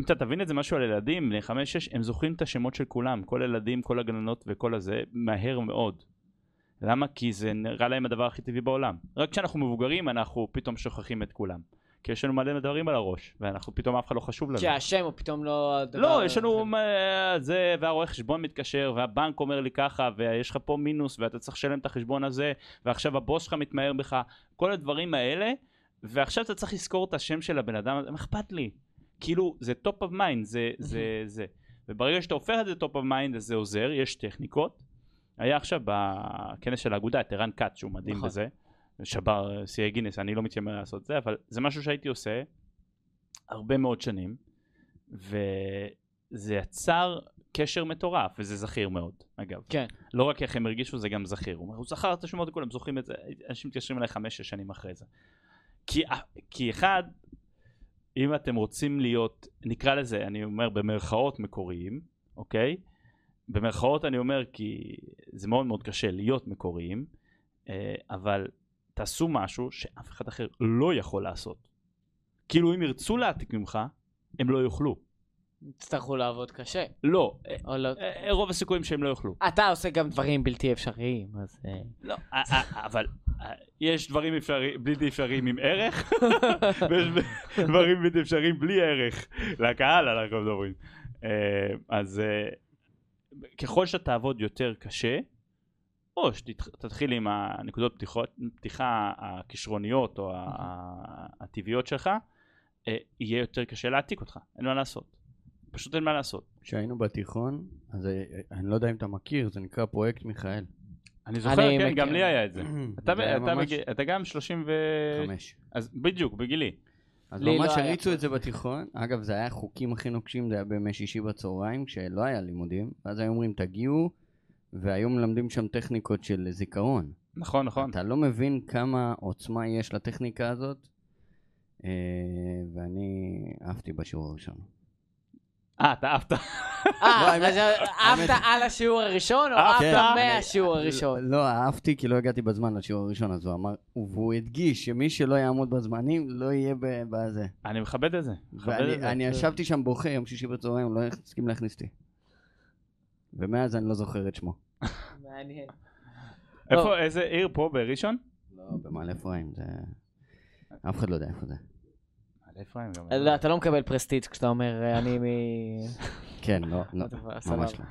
אתה תבין את זה משהו על ילדים, בני חמש, שש, הם זוכרים את השמות של כולם, כל הילדים, כל הגננות וכל הזה, מהר מאוד. למה? כי זה נראה להם הדבר הכי טבעי בעולם. רק כשאנחנו מבוגרים אנחנו פתאום שוכחים את כולם. כי יש לנו מלא דברים על הראש, ואנחנו פתאום אף אחד לא חשוב לנו. שהשם הוא פתאום לא... לא, יש לנו אה, זה, והרואה חשבון מתקשר, והבנק אומר לי ככה, ויש לך פה מינוס, ואתה צריך לשלם את החשבון הזה, ועכשיו הבוס שלך מתמהר בך, כל הדברים האלה, ועכשיו אתה צריך לזכור את השם של הבן אדם, מה אכפת לי? כאילו, זה top of mind, זה, זה, זה. וברגע שאתה הופך את זה top of mind, אז זה עוזר, יש טכניקות. היה עכשיו בכנס של האגודה את ערן כץ, שהוא מדהים נכון. בזה, שבר שיאי גינס, אני לא מתיימר לעשות זה, אבל זה משהו שהייתי עושה הרבה מאוד שנים, וזה יצר קשר מטורף, וזה זכיר מאוד, אגב. כן. לא רק איך הם הרגישו, זה גם זכיר. הוא אומר, הוא זכר את השמות לכולם, זוכרים את זה, אנשים מתקשרים אליי חמש-שש שנים אחרי זה. כי, כי אחד, אם אתם רוצים להיות, נקרא לזה, אני אומר במרכאות מקוריים, אוקיי? במרכאות אני אומר כי זה מאוד מאוד קשה להיות מקוריים, אה, אבל תעשו משהו שאף אחד אחר לא יכול לעשות. כאילו אם ירצו להעתיק ממך, הם לא יוכלו. יצטרכו לעבוד קשה. לא, אה, לא... אה, רוב הסיכויים שהם לא יוכלו. אתה עושה גם דברים בלתי אפשריים, אז... אה, לא, אה, אה, אבל אה, יש דברים אפשרי- בלתי אפשריים עם ערך, ויש דברים בלתי אפשריים בלי ערך. לקהל אנחנו מדברים. אה, אז אה, ככל שאתה תעבוד יותר קשה, או שתתחיל עם הנקודות פתיחות, פתיחה הכישרוניות או ה- הטבעיות שלך, אה, יהיה יותר קשה להעתיק אותך, אין מה לעשות. פשוט אין מה לעשות. כשהיינו בתיכון, אז אני לא יודע אם אתה מכיר, זה נקרא פרויקט מיכאל. אני זוכר, אני כן, מכיר. גם לי היה את זה. אתה, זה היה אתה, ממש בגיל, אתה גם 30 ו... חמש. אז בדיוק, בגילי. אז ממש לא הריצו. את זה בתיכון. אגב, זה היה החוקים הכי נוקשים, זה היה בימי שישי בצהריים, כשלא היה לימודים. ואז היו אומרים, תגיעו, והיו מלמדים שם טכניקות של זיכרון. נכון, נכון. אתה לא מבין כמה עוצמה יש לטכניקה הזאת, אה, ואני עפתי בשיעור הראשון. אה, אתה עפת. אה, אז אהבת על השיעור הראשון, או אהבת? אהבת מהשיעור הראשון? לא, אהבתי כי לא הגעתי בזמן לשיעור הראשון, אז הוא אמר, והוא הדגיש שמי שלא יעמוד בזמנים לא יהיה ב- בזה. אני מכבד את זה. אני ישבתי שם בוכה יום שישי בצהריים, הוא לא הסכים להכניס אותי. ומאז אני לא זוכר את שמו. מעניין. איפה, איזה עיר פה בראשון? לא, במעלה אפרים, זה... אף אחד לא יודע איפה זה. גם. לא, אתה לא מקבל פרסטיג' כשאתה אומר אה, אני מ... כן, לא, לא. ממש לא.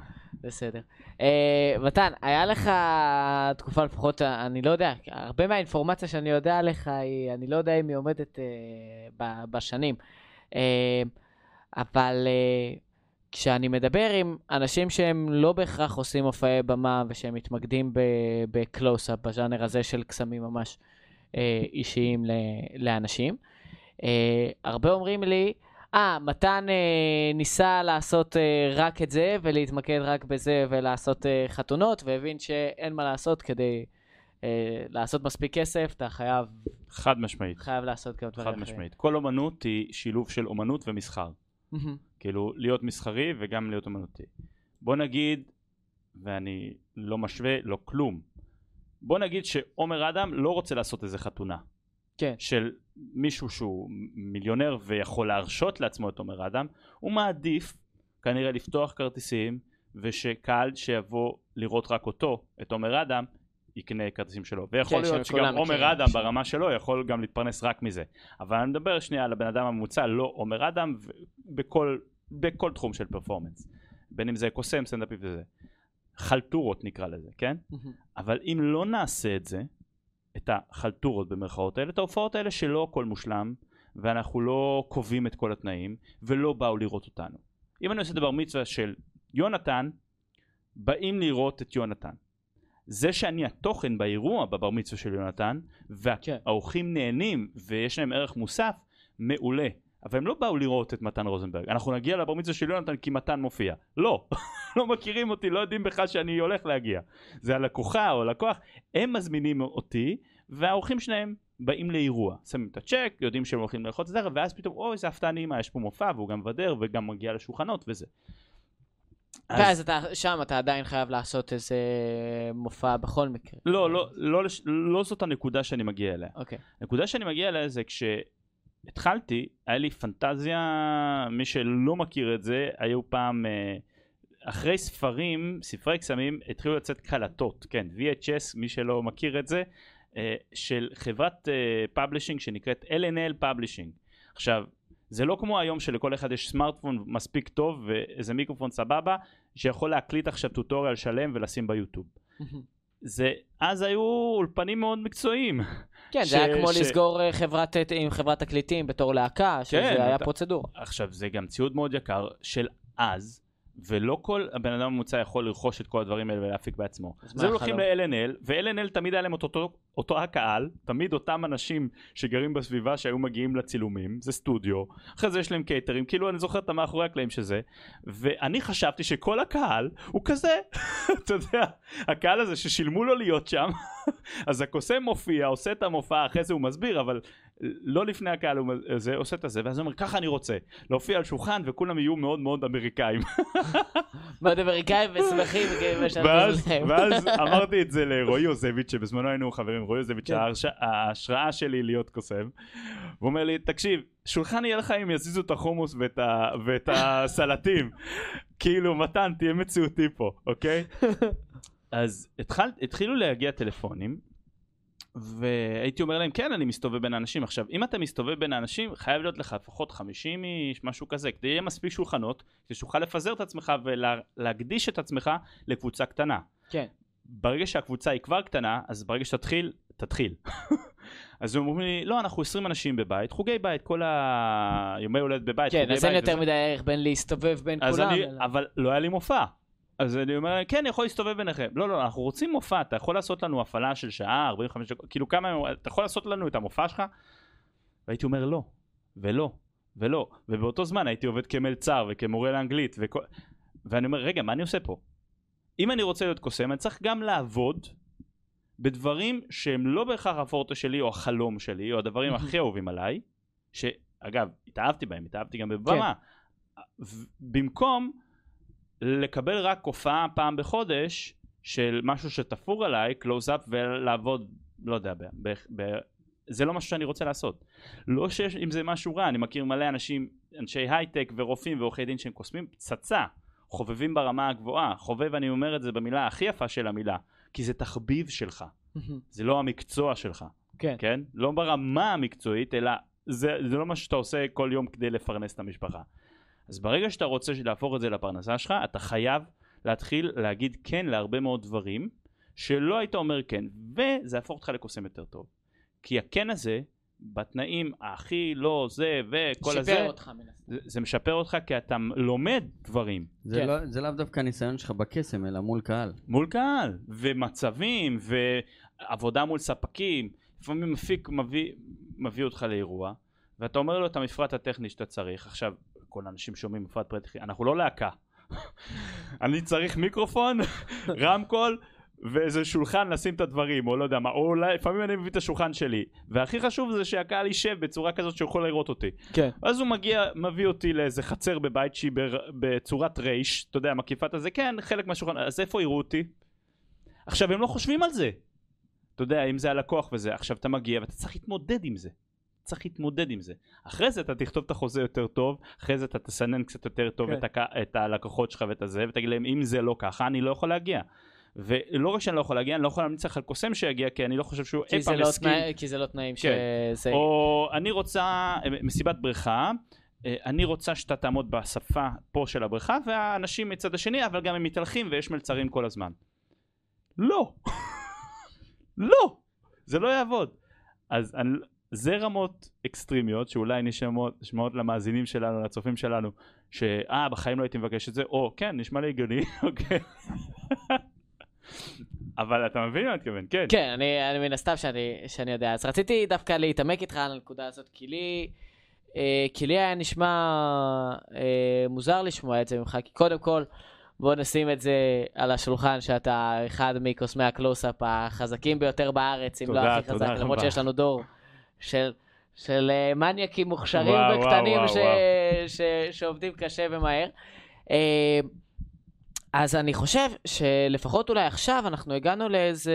בסדר. אה, מתן, היה לך תקופה לפחות, אה, אני לא יודע, הרבה מהאינפורמציה שאני יודע עליך היא, אני לא יודע אם היא עומדת אה, בשנים. אה, אבל אה, כשאני מדבר עם אנשים שהם לא בהכרח עושים מופעי במה ושהם מתמקדים בקלוס-אפ, בז'אנר הזה של קסמים ממש אה, אישיים לאנשים, אה, הרבה אומרים לי, אה, מתן אה, ניסה לעשות אה, רק את זה ולהתמקד רק בזה ולעשות אה, חתונות והבין שאין מה לעשות כדי אה, לעשות מספיק כסף, אתה חייב, חד משמעית. חייב לעשות גם דברים חד אחרים. משמעית. כל אומנות היא שילוב של אומנות ומסחר. כאילו, להיות מסחרי וגם להיות אומנותי. בוא נגיד, ואני לא משווה, לא כלום. בוא נגיד שעומר אדם לא רוצה לעשות איזה חתונה. כן. של מישהו שהוא מיליונר ויכול להרשות לעצמו את עומר אדם, הוא מעדיף כנראה לפתוח כרטיסים ושקהל שיבוא לראות רק אותו, את עומר אדם, יקנה כרטיסים שלו. ויכול כן, להיות שגם עומר. אדם ברמה שלו יכול גם להתפרנס רק מזה. אבל אני מדבר שנייה על הבן אדם הממוצע, לא עומר אדם, בכל, בכל תחום של פרפורמנס. בין אם זה קוסם, סטנדאפי וזה. חלטורות נקרא לזה, כן? אבל אם לא נעשה את זה, את החלטורות במרכאות האלה, את ההופעות האלה שלא הכל מושלם, ואנחנו לא קובעים את כל התנאים, ולא באו לראות אותנו. אם אני עושה את הבר מצווה של יונתן, באים לראות את יונתן. זה שאני התוכן באירוע בבר מצווה של יונתן, כן. והאורחים נהנים ויש להם ערך מוסף, מעולה. אבל הם לא באו לראות את מתן רוזנברג. אנחנו נגיע לבר מצווה של יונתן כי מתן מופיע. לא, לא מכירים אותי, לא יודעים בכלל שאני הולך להגיע. זה הלקוחה או לקוח, הם מזמינים אותי, והאורחים שלהם באים לאירוע. שמים את הצ'ק, יודעים שהם הולכים ללחוץ את זה, ואז פתאום, אוי, איזה הפתעה נעימה, יש פה מופע, והוא גם מבדר, וגם מגיע לשולחנות וזה. אז- ואז אתה, שם אתה עדיין חייב לעשות איזה מופע בכל מקרה. לא, לא, לא, לש- לא זאת הנקודה שאני מגיע אליה. אוקיי. הנקודה שאני מגיע אליה זה כשהתחלתי, היה לי פנטזיה, מי שלא מכיר את זה, היו פעם, אה, אחרי ספרים, ספרי קסמים, התחילו לצאת קלטות, כן, VHS, מי שלא מכיר את זה, אה, של חברת publishing שנקראת L&L Publishing. עכשיו, זה לא כמו היום שלכל אחד יש סמארטפון מספיק טוב ואיזה מיקרופון סבבה, שיכול להקליט עכשיו tutorial שלם ולשים ב-YouTube. זה, אז היו אולפנים מאוד מקצועיים. כן, ש- זה היה כמו ש- לסגור אה, חברת ת- עם חברת תקליטים בתור להקה, שזה כן, היה אתה- פרוצדורה. עכשיו זה גם ציוד מאוד יקר של אז ולא כל הבן אדם הממוצע יכול לרכוש את כל הדברים האלה ולהפיק בעצמו. אז הם הולכים? ל-LNL ו-LNL תמיד היה להם אותו, אותו, הקהל תמיד אותם אנשים שגרים בסביבה שהיו מגיעים לצילומים זה סטודיו אחרי זה יש להם קייטרים כאילו אני זוכר את המאחורי הקלעים שזה ואני חשבתי שכל הקהל הוא כזה אתה יודע הקהל הזה ששילמו לו להיות שם אז הקוסם מופיע עושה את המופע אחרי זה הוא מסביר אבל לא לפני הקהל הוא זה עושה את הזה ואז הוא אומר ככה אני רוצה להופיע על שולחן וכולם יהיו מאוד מאוד אמריקאים מאוד אמריקאים ושמחים. להם. ואז אמרתי את זה לרועי יוזביץ' שבזמנו היינו חברים רועי יוזביץ' כן. ההרש- ההשראה שלי להיות קוסם. הוא אומר לי תקשיב שולחן יהיה לך אם יזיזו את החומוס ואת, ה, ואת הסלטים. כאילו מתן תהיה מציאותי פה אוקיי? אז התחל, התחילו להגיע טלפונים והייתי אומר להם כן אני מסתובב בין האנשים. עכשיו אם אתה מסתובב בין האנשים חייב להיות לך לפחות 50 איש משהו כזה כדי יהיה מספיק שולחנות כדי שתוכל לפזר את עצמך ולהקדיש את עצמך לקבוצה קטנה. כן. ברגע שהקבוצה היא כבר קטנה אז ברגע שתתחיל תתחיל אז הם אומרים לי לא אנחנו 20 אנשים בבית חוגי בית כל היומי הולדת בבית כן, חוגי אז אין יותר וזה. מדי ערך בין להסתובב בין כולם. אני, אלא- אבל לא היה לי מופע. אז אני אומר, כן, אני יכול להסתובב ביניכם. לא, לא, אנחנו רוצים מופע, אתה יכול לעשות לנו הפעלה של שעה, 45 דקות, כאילו כמה, אתה יכול לעשות לנו את המופע שלך? והייתי אומר לא, ולא, ולא. ובאותו זמן הייתי עובד כמלצר וכמורה לאנגלית, וכל... ואני אומר, רגע, מה אני עושה פה? אם אני רוצה להיות קוסם, אני צריך גם לעבוד בדברים שהם לא בהכרח הפורטה שלי או החלום שלי או הדברים הכי אהובים עליי, שאגב, התאהבתי בהם, התאהבתי גם בבמה, ו- במקום לקבל רק הופעה פעם בחודש של משהו שתפור עליי, קלוז-אפ ולעבוד, לא יודע, ב- ב- ב- זה לא משהו שאני רוצה לעשות. לא שיש עם זה משהו רע, אני מכיר מלא אנשים, אנשי הייטק ורופאים ועורכי דין שהם קוסמים פצצה, חובבים ברמה הגבוהה, חובב אני אומר את זה במילה הכי יפה של המילה, כי זה תחביב שלך, זה לא המקצוע שלך, כן. כן? לא ברמה המקצועית, אלא זה, זה לא מה שאתה עושה כל יום כדי לפרנס את המשפחה. אז ברגע שאתה רוצה להפוך את זה לפרנסה שלך, אתה חייב להתחיל להגיד כן להרבה מאוד דברים שלא היית אומר כן, וזה יהפוך אותך לקוסם יותר טוב. כי הכן הזה, בתנאים הכי לא זה וכל הזה, שיפר אותך מן הסתם. זה, זה משפר אותך כי אתה לומד דברים זה כן. לא- זה לאו דווקא הניסיון שלך בקסם, אלא מול קהל. מול קהל, ומצבים, ועבודה מול ספקים. לפעמים מפיק מביא, מביא אותך לאירוע, ואתה אומר לו את המפרט הטכני שאתה צריך. עכשיו, כל האנשים שומעים מפרט טכני, אנחנו לא להקה. אני צריך מיקרופון, רמקול, ואיזה שולחן לשים את הדברים, או לא יודע מה, או אולי, לפעמים אני מביא את השולחן שלי. והכי חשוב זה שהקהל יישב בצורה כזאת שהוא יכול לראות אותי. כן. אז הוא מגיע, מביא אותי לאיזה חצר בבית שהיא בצורת רייש, אתה יודע, מקיפת הזה, כן, חלק מהשולחן, אז איפה יראו אותי? עכשיו, הם לא חושבים על זה. אתה יודע, אם זה הלקוח וזה, עכשיו אתה מגיע ואתה צריך להתמודד עם זה. צריך להתמודד עם זה. אחרי זה אתה תכתוב את החוזה יותר טוב, אחרי זה אתה תסנן קצת יותר טוב כן. את, הק... את הלקוחות שלך ואת הזה, ותגיד להם, אם זה לא ככה, אני לא יכול להגיע. ולא רק שאני לא יכול להגיע, אני לא יכול להמליץ לך על קוסם שיגיע, כי אני לא חושב שהוא אי פעם לא יסכים. תנאי- כי זה לא תנאים כן. שזה... או אני רוצה אה, מסיבת בריכה, אה, אני רוצה שאתה תעמוד בשפה פה של הבריכה והאנשים מצד השני אבל גם הם מתהלכים ויש מלצרים כל הזמן. לא. לא. זה לא יעבוד. אז אני, זה רמות אקסטרימיות שאולי נשמעות נשמעות למאזינים שלנו, לצופים שלנו, שאה בחיים לא הייתי מבקש את זה, או כן נשמע לי הגיוני, אוקיי. אבל אתה מבין מה אני מתכוון, כן. כן, אני, אני מן הסתם שאני, שאני יודע. אז רציתי דווקא להתעמק איתך על הנקודה הזאת, כי לי, אה, כי לי היה נשמע אה, מוזר לשמוע את זה ממך, כי קודם כל, בוא נשים את זה על השולחן, שאתה אחד מקוסמי הקלוסאפ החזקים ביותר בארץ, אם לא תודה, הכי תודה חזק, למרות. שיש לנו דור של... של אה, מניאקים מוכשרים וואו, וקטנים וואו, ש... וואו. ש... שעובדים קשה ומהר. אה, אז אני חושב שלפחות אולי עכשיו אנחנו הגענו לאיזה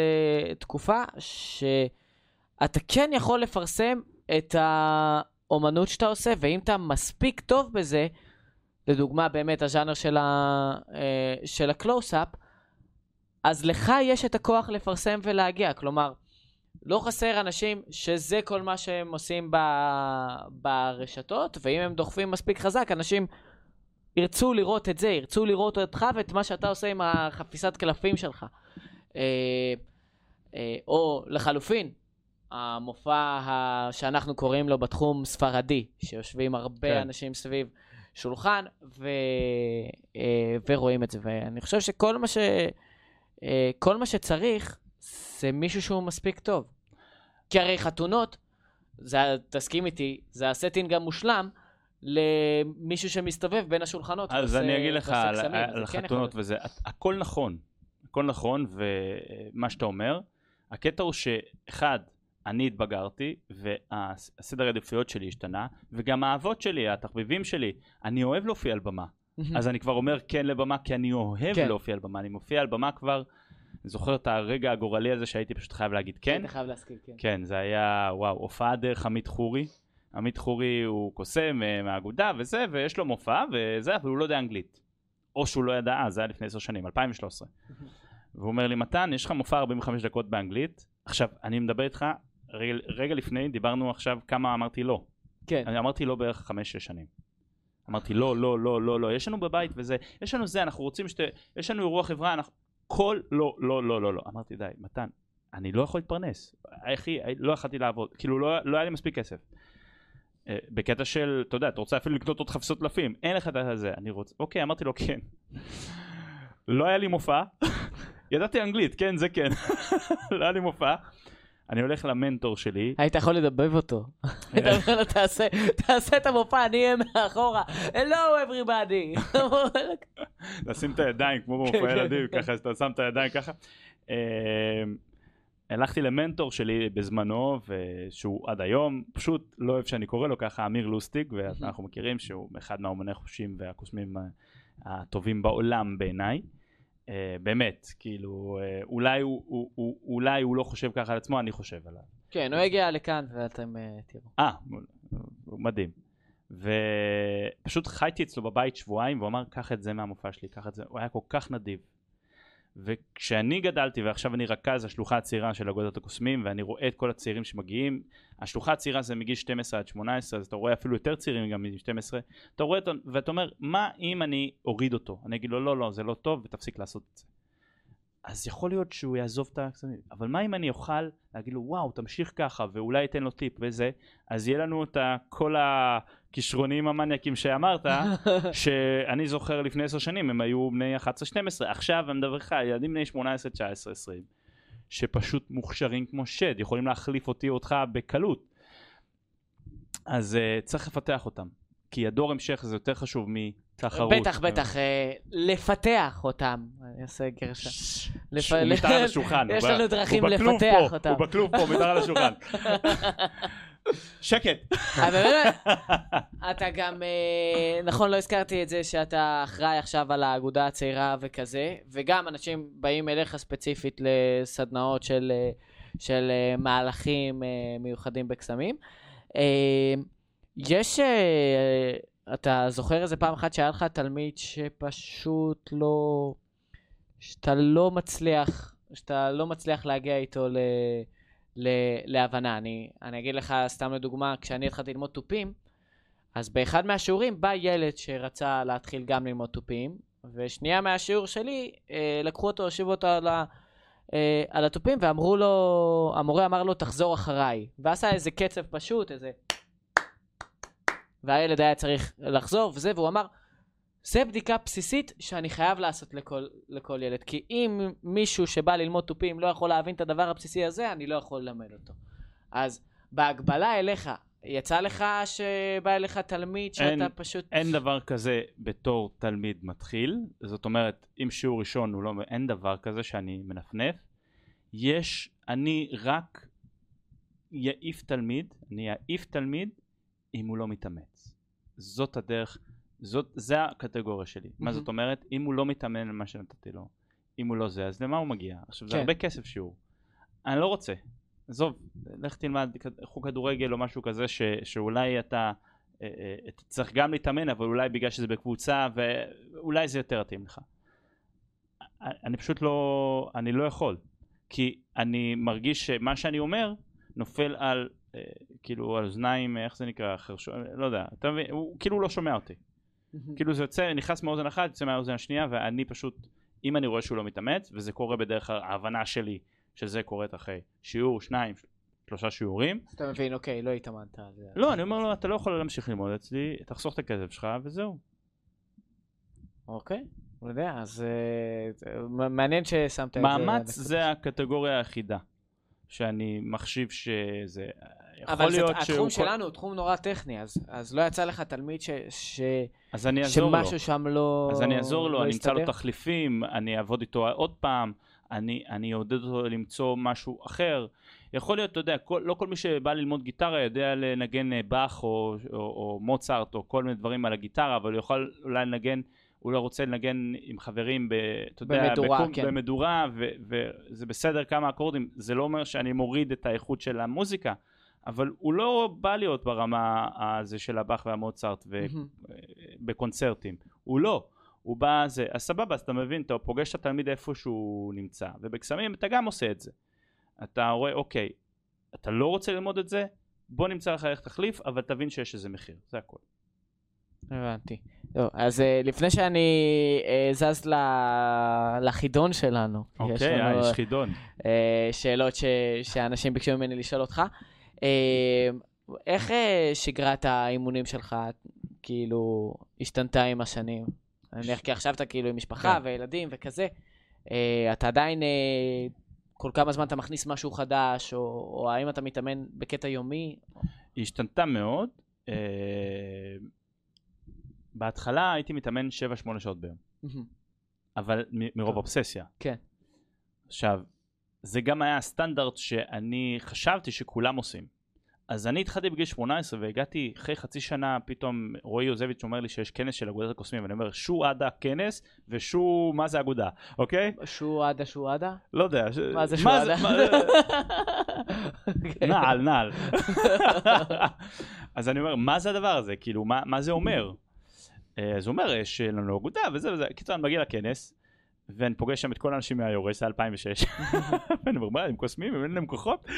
תקופה שאתה כן יכול לפרסם את האומנות שאתה עושה, ואם אתה מספיק טוב בזה, לדוגמה באמת הז'אנר של, ה, אה, של הקלוס-אפ, אז לך יש את הכוח לפרסם ולהגיע. כלומר, לא חסר אנשים שזה כל מה שהם עושים ב, ברשתות, ואם הם דוחפים מספיק חזק, אנשים ירצו לראות את זה, ירצו לראות אותך ואת מה שאתה עושה עם החפיסת קלפים שלך. אה, אה, או לחלופין, המופע שאנחנו קוראים לו בתחום ספרדי, שיושבים הרבה כן. אנשים סביב שולחן ו... אה, ורואים את זה. ואני חושב שכל מה, ש... אה, כל מה שצריך זה מישהו שהוא מספיק טוב. כי הרי חתונות, זה, תסכים איתי, זה הסטינג המושלם למישהו שמסתובב בין השולחנות. אז ועושה- אני אגיד לך על, קסמים, על זה כן החתונות. וזה, הכל נכון, הכל נכון, ומה שאתה אומר, הקטע הוא שאחד, אני התבגרתי, והסדר העדיפויות שלי השתנה, וגם האהבות שלי, התחביבים שלי, אני אוהב להופיע על במה. אז אני כבר אומר כן לבמה, כי אני אוהב כן. להופיע על במה, אני מופיע על במה כבר, אני זוכר את הרגע הגורלי הזה שהייתי פשוט חייב להגיד כן, אתה חייב להסכים, כן. כן, זה היה, וואו, הופעה דרך עמית חורי. עמית חורי הוא קוסם אה, מהאגודה וזה, ויש לו מופע וזה, אבל הוא לא יודע אנגלית. או שהוא לא ידע אז, זה היה לפני עשר שנים, 2013. והוא אומר לי, מתן, יש לך מופע 45 דקות באנגלית. עכשיו, אני מדבר איתך, רגע, רגע לפני, דיברנו עכשיו כמה אמרתי לא. כן. אני אמרתי לא בערך חמש-שש שנים. אמרתי לא, לא, לא, לא, לא, יש לנו בבית וזה, יש לנו זה, אנחנו רוצים שת... יש לנו אירוע חברה, אנחנו... כל לא, לא, לא, לא, לא. אמרתי די, מתן, אני לא יכול להתפרנס. אחי, לא יכלתי לעבוד, כאילו לא, לא היה לי מספיק כסף. אה, בקטע של, אתה יודע, אתה רוצה אפילו לקנות עוד חפשות קלפים, אין לך את הזה, אני רוצה, אוקיי, אמרתי לו כן. לא היה לי מופע, ידעתי אנגלית, כן, זה כן, לא היה לי מופע. אני הולך למנטור שלי, היית יכול לדבב אותו. היית אומר לו, "תעשה- תעשה את המופע, אני אהיה מאחורה. Hello everybody. לשים את הידיים כמו כן, במופע כן. ילדים ככה אז אתה שם את הידיים ככה. אה, הלכתי למנטור שלי בזמנו, שהוא עד היום, פשוט לא אוהב שאני קורא לו ככה, אמיר לוסטיג, ואנחנו מכירים שהוא אחד מהאומני חושים והקוסמים הטובים בעולם בעיניי. Uh, באמת, כאילו, uh, אולי, הוא, הוא, הוא, אולי הוא לא חושב ככה על עצמו, אני חושב עליו. כן, הוא הגיע לכאן ואתם uh, תראו. אה, מדהים. ופשוט חייתי אצלו בבית שבועיים, והוא אמר, קח את זה מהמופע שלי, קח את זה. הוא היה כל כך נדיב. וכשאני גדלתי ועכשיו אני רכז השלוחה הצעירה של אגודת הקוסמים ואני רואה את כל הצעירים שמגיעים השלוחה הצעירה זה מגיל 12 עד 18 אז אתה רואה אפילו יותר צעירים גם מגיל 12 אתה רואה אותו ואתה אומר מה אם אני אוריד אותו? אני אגיד לו לא לא זה לא טוב ותפסיק לעשות את זה. אז יכול להיות שהוא יעזוב את הקסמים אבל מה אם אני אוכל להגיד לו וואו תמשיך ככה ואולי אתן לו טיפ וזה אז יהיה לנו את כל הכישרונים המניאקים שאמרת שאני זוכר לפני עשר שנים הם היו בני 11-12 עכשיו אני מדבר לך ילדים בני 18 19 20 שפשוט מוכשרים כמו שד יכולים להחליף אותי אותך בקלות אז uh, צריך לפתח אותם כי הדור המשך זה יותר חשוב מתחרות. בטח, בטח, אה, לפתח אותם. אני אעשה גרשה. הוא מתחת על השולחן. יש לנו דרכים לפתח אותם. הוא בכלוב פה, מתחת על השולחן. שקט. אתה גם, אה, נכון, לא הזכרתי את זה שאתה אחראי עכשיו על האגודה הצעירה וכזה, וגם אנשים באים אליך ספציפית לסדנאות של, אה, של מהלכים מיוחדים בקסמים. יש, אתה זוכר איזה פעם אחת שהיה לך תלמיד שפשוט לא, שאתה לא מצליח, שאתה לא מצליח להגיע איתו ל, להבנה. אני, אני אגיד לך סתם לדוגמה, כשאני התחלתי ללמוד תופים, אז באחד מהשיעורים בא ילד שרצה להתחיל גם ללמוד תופים, ושנייה מהשיעור שלי, אה, לקחו אותו, הושיבו אותו על, אה, על התופים, ואמרו לו, המורה אמר לו, תחזור אחריי. ועשה איזה קצב פשוט, איזה... והילד היה צריך לחזור וזה, והוא אמר, זה בדיקה בסיסית שאני חייב לעשות לכל, לכל ילד. כי אם מישהו שבא ללמוד תופים לא יכול להבין את הדבר הבסיסי הזה, אני לא יכול ללמד אותו. אז בהגבלה אליך, יצא לך שבא אליך תלמיד שאתה אין, פשוט... אין דבר כזה בתור תלמיד מתחיל, זאת אומרת, אם שיעור ראשון הוא לא... אין דבר כזה שאני מנפנף. יש, אני רק יעיף תלמיד, אני אעיף תלמיד אם הוא לא מתאמץ. זאת הדרך, זאת, זה הקטגוריה שלי. Mm-hmm. מה זאת אומרת? אם הוא לא מתאמן על מה שנתתי לו, אם הוא לא זה, אז למה הוא מגיע? עכשיו, כן. זה הרבה כסף שיעור. אני לא רוצה. עזוב, לך תלמד חוג כדורגל או משהו כזה, ש, שאולי אתה, אה, אה, צריך גם להתאמן, אבל אולי בגלל שזה בקבוצה, ואולי זה יותר מתאים לך. אני פשוט לא, אני לא יכול. כי אני מרגיש שמה שאני אומר נופל על אה, כאילו על אוזניים, איך זה נקרא, חרשו, לא יודע, אתה מבין, הוא כאילו לא שומע אותי. כאילו זה יוצא, נכנס מאוזן אחת, יוצא מהאוזן השנייה, ואני פשוט, אם אני רואה שהוא לא מתאמץ, וזה קורה בדרך ההבנה שלי שזה קורה אחרי שיעור, שניים, שלושה שיעורים. אתה מבין, אוקיי, לא התאמנת. לא, אני אומר לו, אתה לא יכול להמשיך ללמוד אצלי, תחסוך את הכסף שלך, וזהו. אוקיי, לא יודע, אז אה, מעניין ששמת את זה. מאמץ זה הקטגוריה היחידה. שאני מחשיב שזה יכול להיות שהוא... אבל התחום שלנו הוא תחום נורא טכני, אז, אז לא יצא לך תלמיד ש, ש, אז אני אעזור שמשהו לו. שם לא אז אני אעזור לו, לא אני אמצא לו תחליפים, אני אעבוד איתו עוד פעם, אני, אני אעודד אותו למצוא משהו אחר. יכול להיות, אתה יודע, כל, לא כל מי שבא ללמוד גיטרה יודע לנגן אה, באך או, או, או מוצרט או כל מיני דברים על הגיטרה, אבל הוא יכול אולי לנגן הוא לא רוצה לנגן עם חברים, ב, אתה יודע, במדורה, בקום, כן. במדורה, ו, וזה בסדר כמה אקורדים, זה לא אומר שאני מוריד את האיכות של המוזיקה, אבל הוא לא בא להיות ברמה הזה של הבאך והמוצרט ובקונצרטים, הוא לא. הוא בא זה, אז סבבה, אז אתה מבין, אתה פוגש את התלמיד איפה שהוא נמצא, ובקסמים אתה גם עושה את זה. אתה רואה, אוקיי, אתה לא רוצה ללמוד את זה, בוא נמצא לך איך תחליף, אבל תבין שיש איזה מחיר, זה הכל. הבנתי. טוב, אז אה, לפני שאני אה, זז לחידון שלנו, אוקיי, אה, יש חידון. שאלות שאנשים ביקשו ממני לשאול אותך. איך שגרת האימונים שלך, כאילו, השתנתה עם השנים? אני מניח כי עכשיו אתה כאילו עם משפחה כן. וילדים וכזה. אתה עדיין, כל כמה זמן אתה מכניס משהו חדש, או האם אתה מתאמן בקטע יומי? היא השתנתה מאוד. בהתחלה הייתי מתאמן 7-8 שעות ביום. אבל מרוב אובססיה. כן. עכשיו, זה גם היה הסטנדרט שאני חשבתי שכולם עושים. אז אני התחלתי בגיל 18 והגעתי אחרי חצי שנה פתאום רועי יוזביץ' אומר לי שיש כנס של אגודת הקוסמים ואני אומר שו עדה כנס ושו מה זה אגודה אוקיי? שועדה שועדה? לא יודע. ש- מה זה מה שועדה? מה- נעל נעל. אז אני אומר מה זה הדבר הזה כאילו מה, מה זה אומר? אז הוא אומר יש לנו אגודה וזה וזה. קיצור אני מגיע לכנס ואני פוגש שם את כל האנשים מהיורש זה 2006. ואני אומר מה הם קוסמים אין להם כוחות?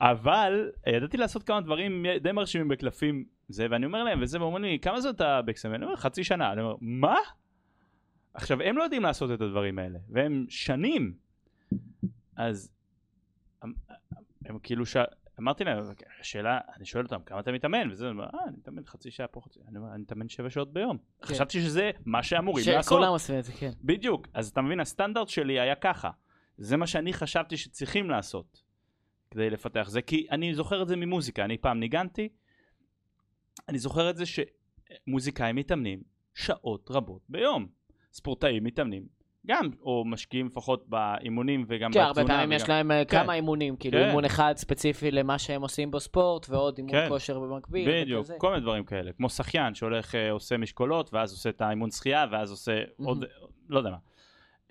אבל ידעתי לעשות כמה דברים די מרשימים בקלפים זה ואני אומר להם וזה ואומרים לי כמה זאת הבקסם? אני אומר חצי שנה אני אומר מה? עכשיו הם לא יודעים לעשות את הדברים האלה והם שנים אז הם, הם כאילו ש... אמרתי להם השאלה אני שואל אותם כמה אתה מתאמן? וזה אה אני מתאמן חצי שעה פה חצי אני אומר אני מתאמן שבע שעות ביום. כן. חשבתי שזה מה שאמורים לעשות. שכולם עושים את זה, כן. בדיוק. אז אתה מבין הסטנדרט שלי היה ככה. זה מה שאני חשבתי שצריכים לעשות כדי לפתח. זה כי אני זוכר את זה ממוזיקה. אני פעם ניגנתי אני זוכר את זה שמוזיקאים מתאמנים שעות רבות ביום. ספורטאים מתאמנים גם או משקיעים לפחות באימונים וגם כן, הרבה בתזונה פעמים יש וגם- להם אה, כן. כמה אימונים, כאילו כן. אימון אחד ספציפי למה שהם עושים בספורט, ועוד אימון כן. כושר במקביל. בדיוק. כל מיני דברים כאלה, כמו שחיין שהולך אה, עושה משקולות ואז עושה את האימון שחייה ואז עושה עוד, לא יודע מה.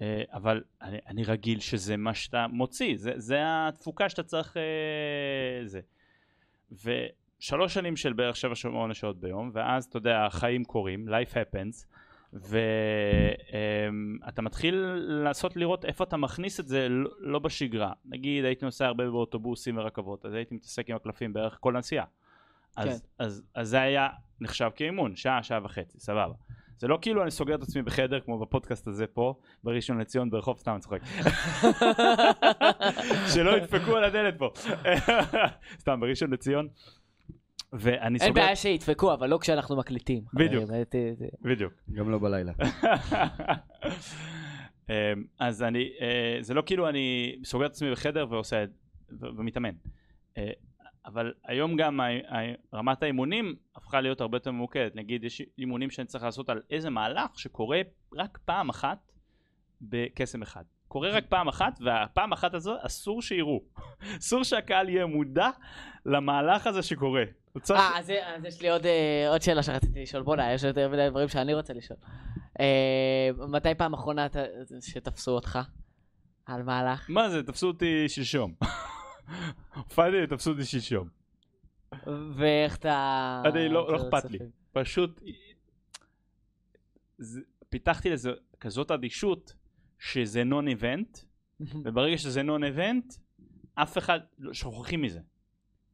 אה, אבל אני, אני רגיל שזה מה שאתה מוציא, זה, זה התפוקה שאתה צריך, זה. ושלוש שנים של בערך שבע שמונה שעות ביום, ואז אתה יודע, החיים קורים, life happens, ואתה מתחיל לעשות לראות איפה אתה מכניס את זה לא, בשגרה. נגיד הייתי נוסע הרבה באוטובוסים ורכבות, אז הייתי מתעסק עם הקלפים בערך כל הנסיעה. אז, כן. אז, אז זה היה נחשב כאימון, שעה, שעה וחצי, סבבה. זה לא כאילו אני סוגר את עצמי בחדר כמו בפודקאסט הזה פה, בראשון לציון ברחוב, סתם אני צוחק. שלא ידפקו על הדלת פה. סתם, בראשון לציון. ואני סוגר... אין בעיה שידפקו, אבל לא כשאנחנו מקליטים. בדיוק. אה, אה, זה- בדיוק. גם לא בלילה. אמ, אז אני, אה, זה לא כאילו אני סוגר את עצמי בחדר ועושה, ומתאמן. אה, אבל היום גם רמת האימונים הפכה להיות הרבה יותר ממוקדת. נגיד יש אימונים שאני צריך לעשות על איזה מהלך שקורה רק פעם אחת בקסם אחד. קורה רק פעם אחת והפעם אחת הזו אסור שיראו. אסור שהקהל יהיה מודע למהלך הזה שקורה. אה, אז יש לי עוד, אה, עוד שאלה שרציתי לשאול. בוא'נה, יש יותר מדי דברים שאני רוצה לשאול. אה, מתי פעם אחרונה שתפסו אותך על מהלך? מה זה, תפסו אותי שלשום. הופעתי ותפסו אותי שלשום. ואיך אתה... אני לא- לא אכפת לי. פשוט פיתחתי לזה כזאת אדישות שזה נון איבנט וברגע שזה נון איבנט אף אחד לא שוכחים מזה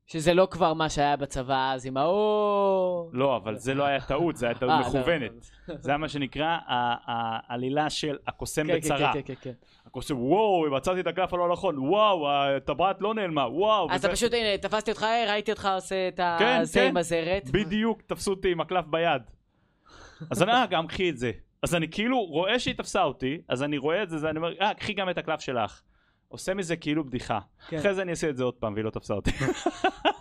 שזה לא כבר מה שהיה בצבא אז עם האור. לא אבל זה לא היה טעות זה היה טעות אה, לא. מכוונת זה היה מה שנקרא העלילה של הקוסם כן, כן, בצרה כן, כן, כן. הקוסם וואו מצאתי את הקלף הלא נכון וואו הטבעת לא נעלמה וואו אז אתה פשוט, הנה, תפסתי אותך, אה, ראיתי אותך עושה את כן, זה כן. עם הזרת. בדיוק תפסו אותי עם הקלף ביד. אז אני, אה, גם קחי את זה. אז אני כאילו רואה שהיא תפסה אותי, אז אני רואה את זה, ואני אומר, אה, קחי גם את הקלף שלך. עושה מזה כאילו בדיחה. כן. אחרי זה אני אעשה את זה עוד פעם, והיא לא תפסה אותי.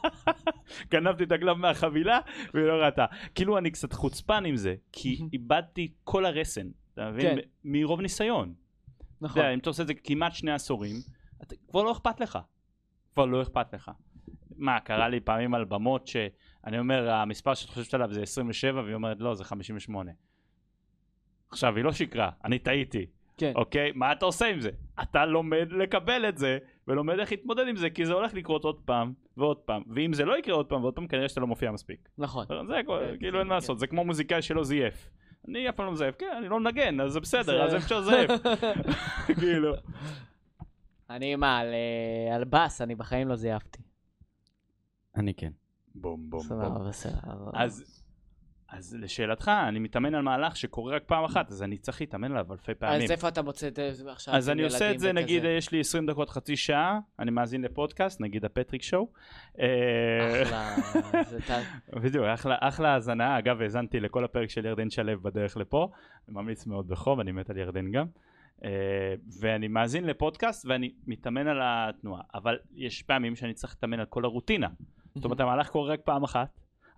גנבתי את הקלף מהחבילה, והיא לא ראתה. כאילו אני קצת חוצפן עם זה, כי איבדתי כל הרסן, אתה מבין? כן. מרוב ניסיון. אתה נכון. יודע, אם אתה עושה את זה כמעט שני עשורים, אתה, כבר לא אכפת לך. כבר לא אכפת לך. מה, קרה לי פעמים על במות שאני אומר, המספר שאת חושבת עליו זה 27, והיא אומרת, לא, זה 58. עכשיו, היא לא שיקרה, אני טעיתי, כן. אוקיי? מה אתה עושה עם זה? אתה לומד לקבל את זה, ולומד איך להתמודד עם זה, כי זה הולך לקרות עוד פעם ועוד פעם. ואם זה לא יקרה עוד פעם ועוד פעם, כנראה שאתה לא מופיע מספיק. נכון. זה כן, כאילו כן, אין מה כן. לעשות, זה כמו מוזיקאי שלא זייף. אני אף פעם לא מזייף, כן, אני לא מנגן, אז זה בסדר, אז אפשר לזייף. כאילו. אני מה, על, אה, על בס, אני בחיים לא זייפתי. אני כן. בום בום סבבה, בום. בסדר. אז, אז לשאלתך, אני מתאמן על מהלך שקורה רק פעם אחת, אז אני צריך להתאמן עליו אלפי פעמים. אז איפה אתה מוצא את זה עכשיו? אז אני עושה את זה, וכזה? נגיד יש לי 20 דקות, חצי שעה, אני מאזין לפודקאסט, נגיד הפטריק שואו. אה, אחלה. זה ת- בדיוק, אחלה, אחלה האזנה. אגב, האזנתי לכל הפרק של ירדן שלו בדרך לפה. אני ממליץ מאוד בחום, אני מת על ירדן גם. Uh, ואני מאזין לפודקאסט ואני מתאמן על התנועה. אבל יש פעמים שאני צריך להתאמן על כל הרוטינה. זאת אומרת, המהלך קורה רק פעם אחת,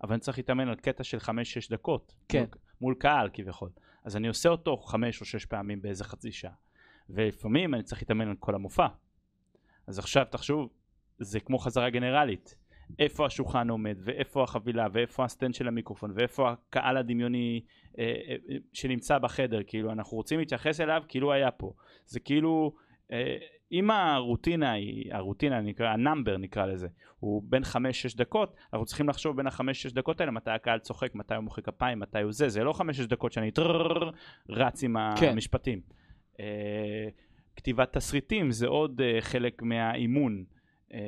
אבל אני צריך להתאמן על קטע של 5-6 דקות. כן. מול, מול קהל כביכול. אז אני עושה אותו 5 או 6 פעמים באיזה חצי שעה. ולפעמים אני צריך להתאמן על כל המופע. אז עכשיו תחשוב, זה כמו חזרה גנרלית. איפה השולחן עומד, ואיפה החבילה, ואיפה הסטנד של המיקרופון, ואיפה הקהל הדמיוני אה, אה, אה, שנמצא בחדר, כאילו אנחנו רוצים להתייחס אליו כאילו היה פה. זה כאילו, אה, אם הרוטינה היא, הרוטינה נקרא, הנאמבר נקרא לזה, הוא בין 5-6 דקות, אנחנו צריכים לחשוב בין ה-5-6 דקות האלה מתי הקהל צוחק, מתי הוא מוחא כפיים, מתי הוא זה, זה לא 5-6 דקות שאני טרררר רץ עם כן. המשפטים. אה, כתיבת תסריטים זה עוד אה, חלק מהאימון. אה,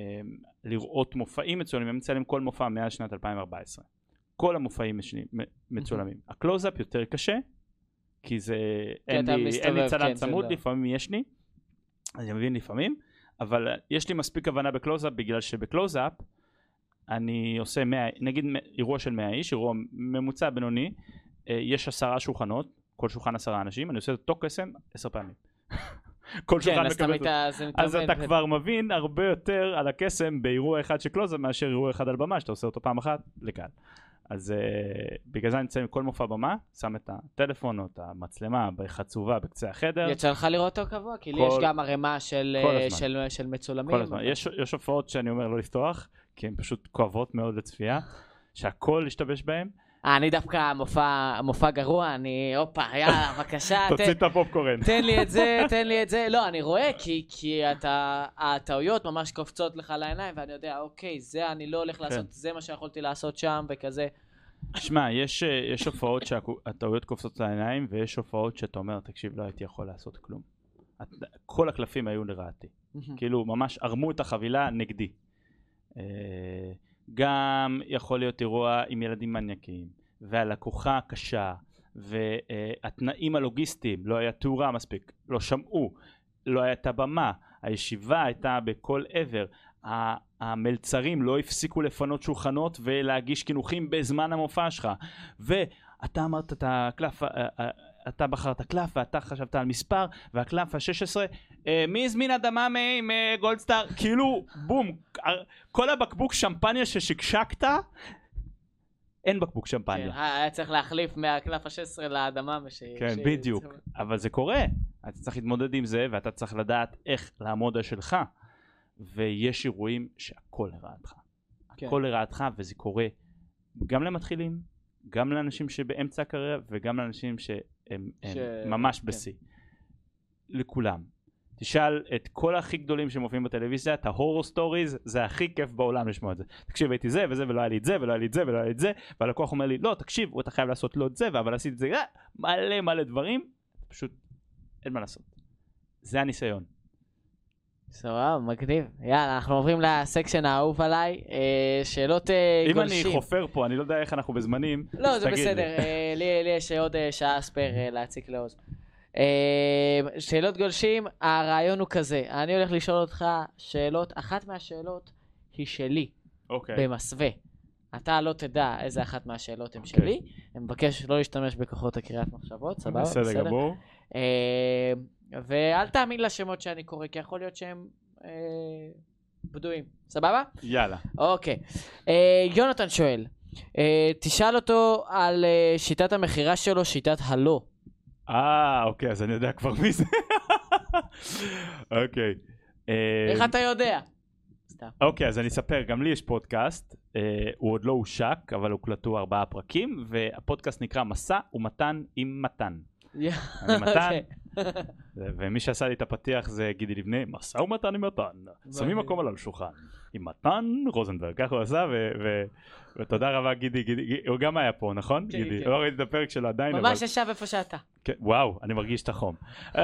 לראות מופעים מצולמים, אני מצלם כל מופע מאז שנת 2014. כל המופעים מצולמים. ה-close-up יותר קשה, כי זה, אין אתה לי, אין לי צלם כן, צמוד, לא. לפעמים יש לי, אני מבין לפעמים, אבל יש לי מספיק הבנה ב-close-up, בגלל שב-close-up אני עושה 100, נגיד אירוע של 100 איש, אירוע ממוצע בינוני, אה, יש עשרה שולחנות, כל שולחן עשרה אנשים, אני עושה את אותו קסם עשר פעמים. כל כן, שולחן מקבל את זה אז. אתה כבר מבין הרבה יותר על הקסם באירוע אחד של קלוזאפ מאשר אירוע אחד על במה שאתה עושה אותו פעם אחת לקהל. אז uh, בגלל זה אני מצלם כל מופע במה, שם את הטלפון או את המצלמה בחצובה בקצה החדר. יצא לך לראות אותו קבוע? כי לי כל- יש גם ערימה של כל אה. של- של מצולמים. כל הזמן. יש, יש הופעות שאני אומר לא לפתוח, כי הן פשוט כואבות מאוד לצפייה, שהכל השתבש בהן. אה, אני דווקא מופע, מופע גרוע, אני, הופה, יאללה, בבקשה, תוציא את הפופקורן. תן לי את זה, תן לי את זה. לא, אני רואה, כי, כי אתה, הטעויות ממש קופצות לך לעיניים, ואני יודע, אוקיי, זה אני לא הולך לעשות, זה מה שיכולתי לעשות שם, וכזה. שמע, יש, אה, יש הופעות שהטעויות קופצות לעיניים, ויש הופעות שאתה אומר, תקשיב, לא הייתי יכול לעשות כלום. כל הקלפים היו לרעתי. כאילו ממש ערמו את החבילה נגדי. גם יכול להיות אירוע עם ילדים מניאקים, והלקוחה קשה, והתנאים הלוגיסטיים, לא היה תאורה מספיק, לא שמעו, לא הייתה במה, הישיבה הייתה בכל עבר, המלצרים לא הפסיקו לפנות שולחנות ולהגיש קינוחים בזמן המופע שלך, ואתה אמרת את הקלף, אתה בחרת קלף ואתה חשבת על מספר, והקלף ה-16 אה, מי הזמין אדמה מ- עם גולדסטאר? כאילו, בום, כל הבקבוק שמפניה ששקשקת, אין בקבוק כן, שמפניה. היה צריך להחליף מהקלף ה-16 לאדמה. וש- כן, ש- בדיוק. אבל זה קורה. אתה צריך להתמודד עם זה, ואתה צריך לדעת איך לעמוד על שלך. ויש אירועים שהכל לרעתך. כן. הכל לרעתך, וזה קורה גם למתחילים, גם לאנשים שבאמצע הקריירה, וגם לאנשים שהם הם ש- ממש כן. בשיא. לכולם. תשאל את כל הכי גדולים שמופיעים בטלוויזיה, את ההורור סטוריז, זה הכי כיף בעולם לשמוע את זה. תקשיב, הייתי זה וזה ולא היה לי את זה ולא היה לי את זה ולא היה לי את זה, והלקוח אומר לי, לא, תקשיב, אתה חייב לעשות לא את זה, אבל עשיתי את זה, אה, מלא מלא דברים, פשוט אין מה לעשות. זה הניסיון. סבבה, מגניב. יאללה, אנחנו עוברים לסקשן האהוב עליי. אה, שאלות אה, אם גולשים. אני חופר פה, אני לא יודע איך אנחנו בזמנים, לא, זה בסדר. לי. אה, לי יש עוד שעה ספייר להציק לעוז. שאלות גולשים, הרעיון הוא כזה, אני הולך לשאול אותך שאלות, אחת מהשאלות היא שלי, אוקיי. במסווה. אתה לא תדע איזה אחת מהשאלות הן אוקיי. שלי, אני מבקש לא להשתמש בכוחות הקריאת מחשבות, סבבה? בסדר גמור. ואל תאמין לשמות שאני קורא, כי יכול להיות שהם אה, בדויים, סבבה? יאללה. אוקיי. אה, יונתן שואל, אה, תשאל אותו על אה, שיטת המכירה שלו, שיטת הלא. אה, אוקיי, אז אני יודע כבר מי זה. אוקיי. אה, איך אתה יודע? סתם. אוקיי, אז אני אספר, גם לי יש פודקאסט, אה, הוא עוד לא הושק, אבל הוקלטו ארבעה פרקים, והפודקאסט נקרא מסע ומתן עם מתן. אני מתן, אוקיי. ומי שעשה לי את הפתיח זה גידי לבנה, מסע ומתן עם מתן, שמים מקום על השולחן, עם מתן רוזנברג, ככה הוא עשה, ותודה רבה גידי, הוא גם היה פה, נכון? כן, גידי, כן. לא ראיתי את הפרק שלו עדיין, אבל... ממש ישב איפה שאתה. כן, וואו, אני מרגיש את החום.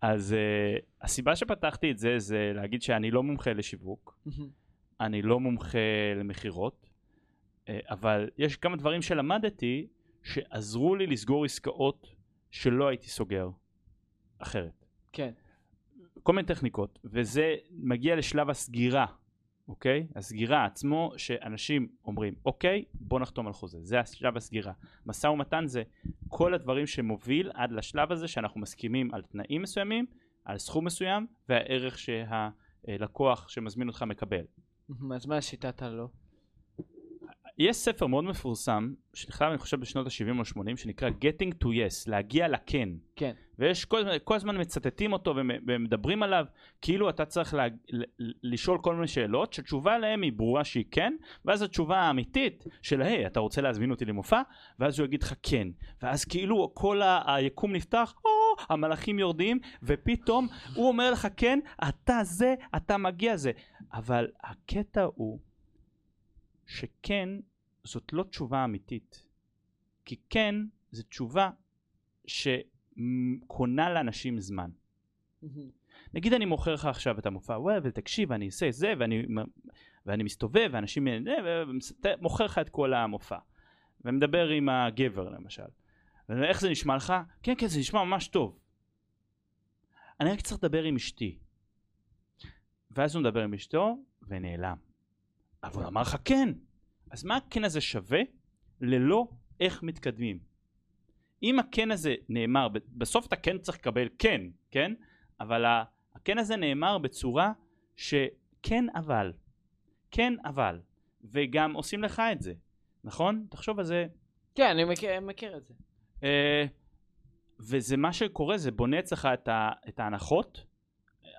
אז uh, הסיבה שפתחתי את זה זה להגיד שאני לא מומחה לשיווק, אני לא מומחה למכירות, uh, אבל יש כמה דברים שלמדתי שעזרו לי לסגור עסקאות שלא הייתי סוגר אחרת. כן. כל מיני טכניקות, וזה מגיע לשלב הסגירה, אוקיי? הסגירה עצמו, שאנשים אומרים, אוקיי, בוא נחתום על חוזה, זה השלב הסגירה. משא ומתן זה כל הדברים שמוביל עד לשלב הזה שאנחנו מסכימים על תנאים מסוימים, על סכום מסוים, והערך שהלקוח שמזמין אותך מקבל. אז מה שיטת הלא? יש ספר מאוד מפורסם, שנכתב אני חושב בשנות ה-70 או 80, שנקרא Getting to Yes, להגיע לכן. כן. ויש כל, הזמן- כל הזמן מצטטים אותו ומ- ומדברים עליו, כאילו אתה צריך לה, לשאול כל מיני שאלות, שהתשובה עליהן היא ברורה שהיא כן, ואז התשובה האמיתית של היי, אתה רוצה להזמין אותי למופע? ואז הוא יגיד לך כן. ואז כאילו כל ה- היקום נפתח, או, המלאכים יורדים, ופתאום הוא אומר לך כן, אתה זה, אתה מגיע זה. אבל הקטע הוא שכן, זאת לא תשובה אמיתית. כי כן, זו תשובה שקונה לאנשים זמן. נגיד אני מוכר לך עכשיו את המופע ווב, ותקשיב, אני אעשה זה, ואני, ואני מסתובב, ואנשים... אה, מוכר לך את כל המופע. ומדבר עם הגבר למשל. ואיך זה נשמע לך? כן, כן, זה נשמע ממש טוב. אני רק צריך לדבר עם אשתי. ואז הוא מדבר עם אשתו, ונעלם. אבל הוא אמר לך כן. אז מה הכן הזה שווה ללא איך מתקדמים? אם הכן הזה נאמר, בסוף אתה כן צריך לקבל כן, כן? אבל הכן הזה נאמר בצורה שכן אבל, כן אבל, וגם עושים לך את זה, נכון? תחשוב על זה. כן, אני מכיר, מכיר את זה. אה, וזה מה שקורה, זה בונה אצלך את, ה, את ההנחות,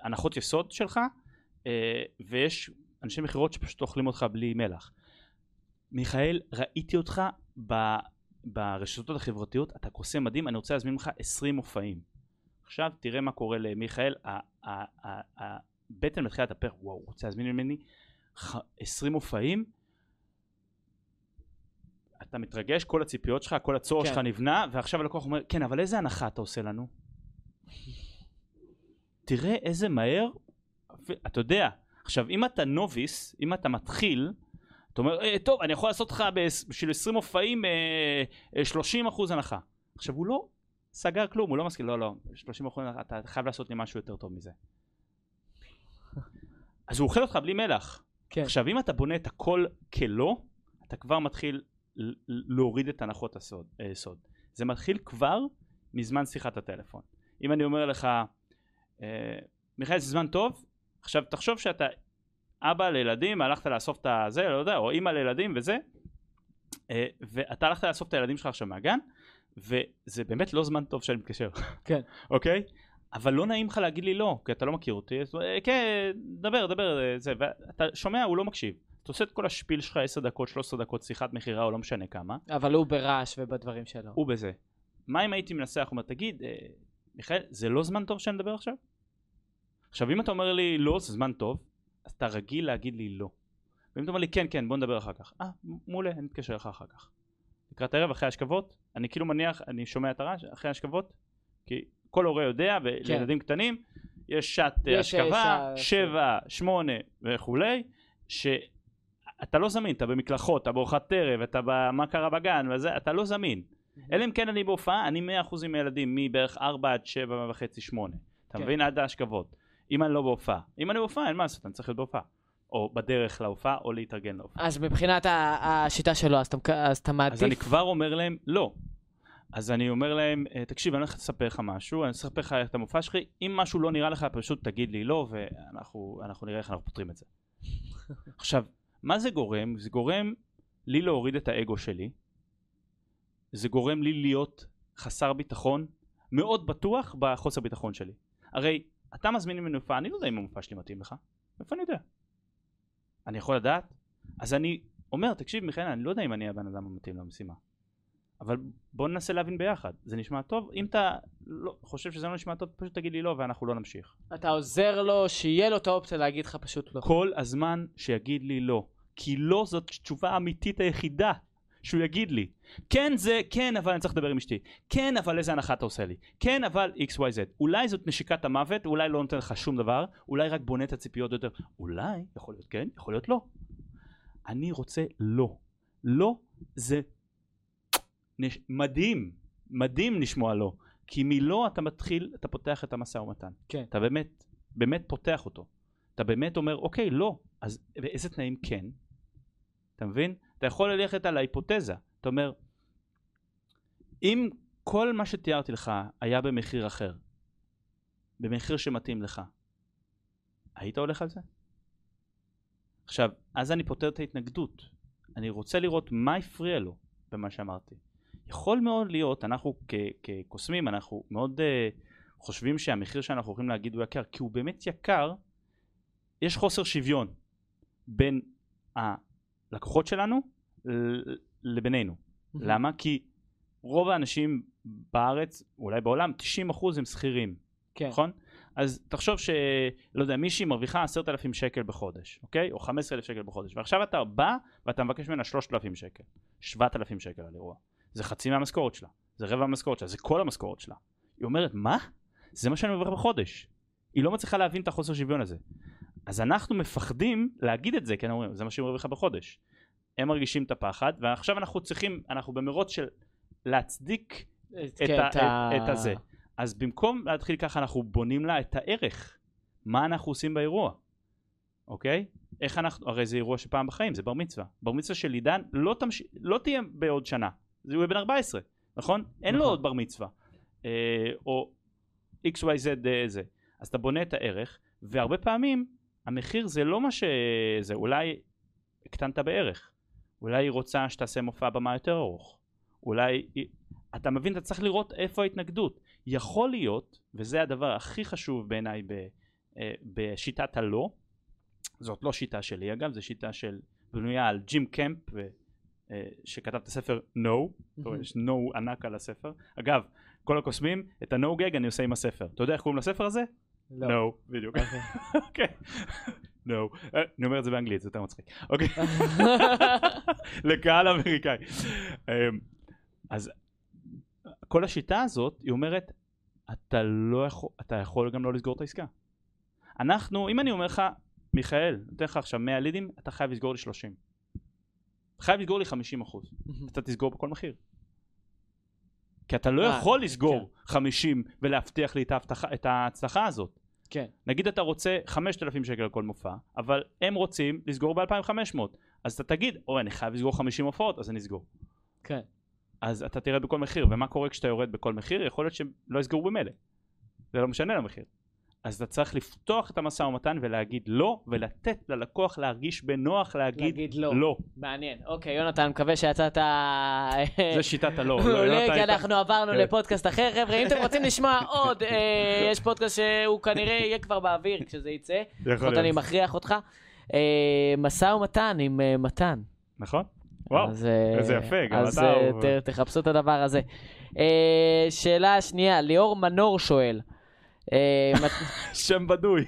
הנחות יסוד שלך, אה, ויש אנשי מכירות שפשוט אוכלים אותך בלי מלח. מיכאל, ראיתי אותך ב, ברשתות החברתיות, אתה קוסם מדהים, אני רוצה להזמין לך 20 מופעים. עכשיו תראה מה קורה למיכאל, הבטן מתחילה להתהפך, וואו, הוא רוצה להזמין ממני ח- 20 מופעים, אתה מתרגש, כל הציפיות שלך, כל הצורך כן. שלך נבנה, ועכשיו הלקוח אומר, כן, אבל איזה הנחה אתה עושה לנו? תראה איזה מהר, אתה יודע, עכשיו אם אתה נוביס, אם אתה מתחיל, אתה אומר, אה, טוב, אני יכול לעשות לך בשביל 20 מופעים אה, אה, 30 אחוז הנחה. עכשיו הוא לא סגר כלום, הוא לא מסכים, לא, לא, 30 אחוז הנחה, אתה חייב לעשות לי משהו יותר טוב מזה. אז הוא אוכל אותך בלי מלח. כן. עכשיו אם אתה בונה את הכל כלא, אתה כבר מתחיל להוריד את הנחות הסוד, אה, סוד. זה מתחיל כבר מזמן שיחת הטלפון. אם אני אומר לך, אה, מיכאל זה זמן טוב, עכשיו תחשוב שאתה אבא לילדים, הלכת לאסוף את הזה, לא יודע, או אימא לילדים וזה, אה, ואתה הלכת לאסוף את הילדים שלך עכשיו מהגן, וזה באמת לא זמן טוב שאני מתקשר. כן. אוקיי? אבל לא נעים לך להגיד לי לא, כי אתה לא מכיר אותי, אז אה, כן, דבר, דבר, אה, זה, ואתה שומע, הוא לא מקשיב. אתה עושה את כל השפיל שלך 10 דקות, 13 דקות, שיחת מכירה או לא משנה כמה, אבל הוא ברעש ובדברים שלו. הוא בזה. מה אם הייתי מנסח, אומר, תגיד, מיכאל, זה לא זמן טוב שאני מדבר עכשיו? עכשיו, אם אתה אומר לי לא, זה זמן טוב, אז אתה רגיל להגיד לי לא. ואם אתה אומר לי כן, כן, בוא נדבר אחר כך. אה, מעולה, אני אתקשר לך אחר כך. לקראת הערב, אחרי השכבות, אני כאילו מניח, אני שומע את הרעש, אחרי השכבות, כי כל הורה יודע, ולילדים קטנים, יש שעת אה, יש, אה, השכבה, שבע, שמונה וכולי, שאתה לא זמין, אתה במקלחות, אתה בארוחת ערב, אתה במה קרה בגן, וזה, אתה לא זמין. אלא אם כן אני בהופעה, אני 100% עם הילדים, מבערך 4 עד 7 וחצי, 8. אתה כן. מבין? עד ההשכבות. אם אני לא בהופעה. אם אני בהופעה, אין מה לעשות, אני צריך להיות בהופעה. או בדרך להופעה, או להתארגן להופעה. אז מבחינת השיטה שלו, אז אתה מק- אז אתה אז מעדיף... אני כבר אומר להם, לא. אז אני אומר להם, "אה, תקשיב, אני הולך לספר לך משהו, אני אספר לך את המופע שלי, אם משהו לא נראה לך, פשוט תגיד לי לא, ואנחנו אנחנו נראה איך אנחנו פותרים את זה. עכשיו, מה זה גורם? זה גורם לי להוריד את האגו שלי, זה גורם לי להיות חסר ביטחון, מאוד בטוח בחוסר ביטחון שלי. הרי אתה מזמין ממני מופע, אני לא יודע אם המופע שלי מתאים לך, איפה אני יודע? אני יכול לדעת? אז אני אומר, תקשיב מיכאל, אני לא יודע אם אני הבן אדם המתאים למשימה. אבל בוא ננסה להבין ביחד. זה נשמע טוב? אם אתה לא, חושב שזה לא נשמע טוב, פשוט תגיד לי לא ואנחנו לא נמשיך. אתה עוזר לו, שיהיה לו את האופציה להגיד לך פשוט לא. כל הזמן שיגיד לי לא. כי לא זאת תשובה האמיתית היחידה שהוא יגיד לי. כן זה, כן אבל אני צריך לדבר עם אשתי. כן אבל איזה הנחה אתה עושה לי. כן אבל XYZ. אולי זאת נשיקת המוות, אולי לא נותן לך שום דבר, אולי רק בונה את הציפיות יותר. אולי, יכול להיות כן, יכול להיות לא. אני רוצה לא. לא זה נש... מדהים, מדהים לשמוע לא. כי מלא אתה מתחיל, אתה פותח את המשא ומתן. כן. אתה באמת, באמת פותח אותו. אתה באמת אומר, אוקיי, לא, אז באיזה תנאים כן? אתה מבין? אתה יכול ללכת על ההיפותזה. אתה אומר, אם כל מה שתיארתי לך היה במחיר אחר, במחיר שמתאים לך, היית הולך על זה? עכשיו, אז אני פותר את ההתנגדות. אני רוצה לראות מה הפריע לו במה שאמרתי. יכול מאוד להיות, אנחנו כקוסמים, אנחנו מאוד uh, חושבים שהמחיר שאנחנו הולכים להגיד הוא יקר, כי הוא באמת יקר, יש חוסר שוויון בין הלקוחות שלנו לבינינו. למה? כי רוב האנשים בארץ, אולי בעולם, 90% הם שכירים, כן. נכון? אז תחשוב ש... לא יודע, מישהי מרוויחה 10,000 שקל בחודש, אוקיי? או 15,000 שקל בחודש, ועכשיו אתה בא ואתה מבקש ממנה 3,000 שקל, 7,000 שקל על אירוע. זה חצי מהמשכורת שלה, זה רבע מהמשכורת שלה, זה כל המשכורת שלה. היא אומרת, מה? זה מה שאני מרוויח בחודש. היא לא מצליחה להבין את החוסר שוויון הזה. אז אנחנו מפחדים להגיד את זה, כי אנחנו אומרים, זה מה שהיא מרוויחה בחודש. הם מרגישים את הפחד, ועכשיו אנחנו צריכים, אנחנו במרוץ של להצדיק את, כן, ה, את, את הזה. אז במקום להתחיל ככה אנחנו בונים לה את הערך. מה אנחנו עושים באירוע, אוקיי? איך אנחנו, הרי זה אירוע שפעם בחיים, זה בר מצווה. בר מצווה של עידן לא, תמש... לא תהיה בעוד שנה, זה יהיה בן 14, נכון? אין לו נכון. עוד בר מצווה. אה, או XYZ אה, זה. אז אתה בונה את הערך, והרבה פעמים המחיר זה לא מה שזה, אולי הקטנת בערך. אולי היא רוצה שתעשה מופע במה יותר ארוך. אולי... אתה מבין, אתה צריך לראות איפה ההתנגדות. יכול להיות, וזה הדבר הכי חשוב בעיניי ב, אה, בשיטת הלא, זאת לא שיטה שלי אגב, זו שיטה של בנויה על ג'ים קמפ, ו, אה, שכתב את הספר No, יש No ענק על הספר. אגב, כל הקוסמים, את ה-No gag אני עושה עם הספר. אתה יודע איך קוראים לספר הזה? לא. No, בדיוק. אוקיי. No. אה, אני אומר את זה באנגלית, זה יותר מצחיק. אוקיי. לקהל אמריקאי. אמ, אז כל השיטה הזאת, היא אומרת, אתה לא יכול, אתה יכול גם לא לסגור את העסקה. אנחנו, אם אני אומר לך, מיכאל, נותן לך עכשיו 100 לידים, אתה חייב לסגור לי 30. חייב לסגור לי 50 אחוז. אתה תסגור בכל מחיר. כי אתה לא אה, יכול לסגור 50 ולהבטיח לי את ההצלחה הזאת. כן. נגיד אתה רוצה 5,000 שקל על כל מופע, אבל הם רוצים לסגור ב-2,500. אז אתה תגיד, אוי, אני חייב לסגור 50 הופעות, אז אני אסגור. כן. אז אתה תרד בכל מחיר, ומה קורה כשאתה יורד בכל מחיר? יכול להיות שהם לא יסגרו במילא. זה לא משנה למחיר. אז אתה צריך לפתוח את המשא ומתן ולהגיד לא, ולתת ללקוח להרגיש בנוח להגיד, להגיד לא. לא. מעניין. אוקיי, יונתן, מקווה שיצאת... זה שיטת הלא. לא, מעולה, יונתן כי אנחנו עברנו כן. לפודקאסט אחר. חבר'ה, אם אתם רוצים לשמוע עוד, אה, יש פודקאסט שהוא כנראה יהיה כבר באוויר כשזה יצא. יכול. אני מכריח אותך. אה, משא ומתן עם אה, מתן. נכון? וואו, אז, אה, איזה יפה, גם אז אתה אה. ת- תחפשו את הדבר הזה. אה, שאלה שנייה, ליאור מנור שואל. אה, שם בדוי.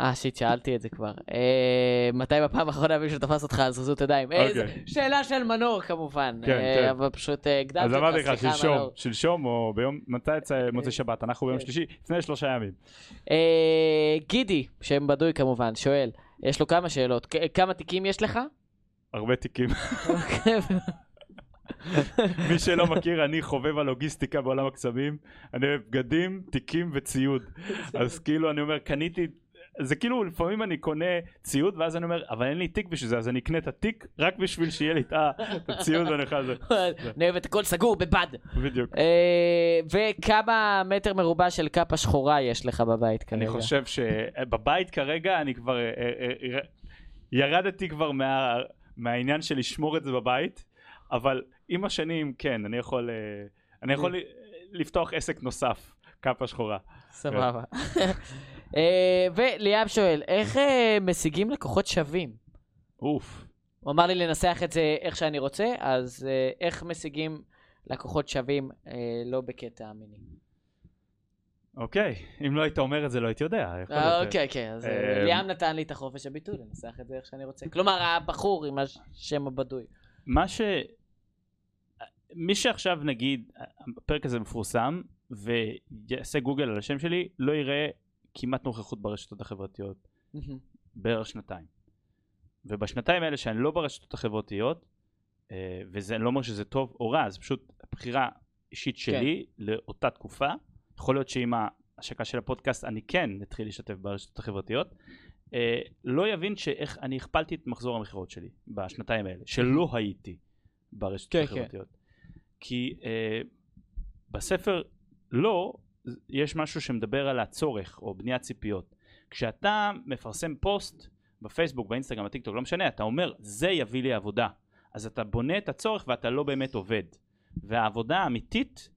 אה, שיט, שאלתי את זה כבר. אה, מתי בפעם האחרונה מישהו תפס אותך על זריזות ידיים? אה, אוקיי. שאלה של מנור כמובן. כן, כן. אבל פשוט הקדמתי אז אמרתי לך, שלשום. שלשום או ביום, מתי יצא מוצאי שבת? אנחנו ביום. שלישי, לפני שלושה ימים. גידי, שם בדוי כמובן, שואל, יש לו כמה שאלות. כמה תיקים יש לך? הרבה תיקים. מי שלא מכיר, אני חובב הלוגיסטיקה בעולם הקסמים. אני אוהב בגדים, תיקים וציוד. אז כאילו אני אומר, קניתי... זה כאילו לפעמים אני קונה ציוד ואז אני אומר אבל אין לי תיק בשביל זה אז אני אקנה את התיק רק בשביל שיהיה לי את הציוד ואני אוכל זה אני אוהב את הכל סגור בבד. בדיוק אה, וכמה מטר מרובע של קאפה שחורה יש לך בבית כרגע? אני חושב שבבית כרגע אני כבר אה, אה, ירדתי כבר מה, מהעניין של לשמור את זה בבית אבל עם השנים כן אני יכול אה, אני יכול לפתוח עסק נוסף קאפה שחורה סבבה. אה, וליאב שואל, איך אה, משיגים לקוחות שווים? אוף הוא אמר לי לנסח את זה איך שאני רוצה, אז איך משיגים לקוחות שווים לא בקטע מיני? אוקיי אם לא היית אומר את זה לא הייתי יודע אוקיי, אוקיי, אז ליאם נתן לי את החופש הביטוי לנסח את זה איך שאני רוצה. כלומר, הבחור עם השם הבדוי. מה ש... מי שעכשיו נגיד הפרק הזה מפורסם ויעשה גוגל על השם שלי לא יראה כמעט נוכחות ברשתות החברתיות. בערך שנתיים. ובשנתיים האלה שאני לא ברשתות החברתיות אה, וזה אני לא אומר שזה טוב או רע זה פשוט בחירה אישית שלי לאותה תקופה. יכול להיות שעם ההשקה של הפודקאסט אני כן אתחיל להשתתף ברשתות החברתיות. אה, לא יבין שאיך אני הכפלתי את מחזור המכירות שלי בשנתיים האלה שלא הייתי ברשתות כן, החברתיות כי אה, בספר לא יש משהו שמדבר על הצורך או בניית ציפיות כשאתה מפרסם פוסט בפייסבוק, באינסטגרם, בטיקטוק, לא משנה, אתה אומר, זה יביא לי עבודה. אז אתה בונה את הצורך ואתה לא באמת עובד. והעבודה האמיתית,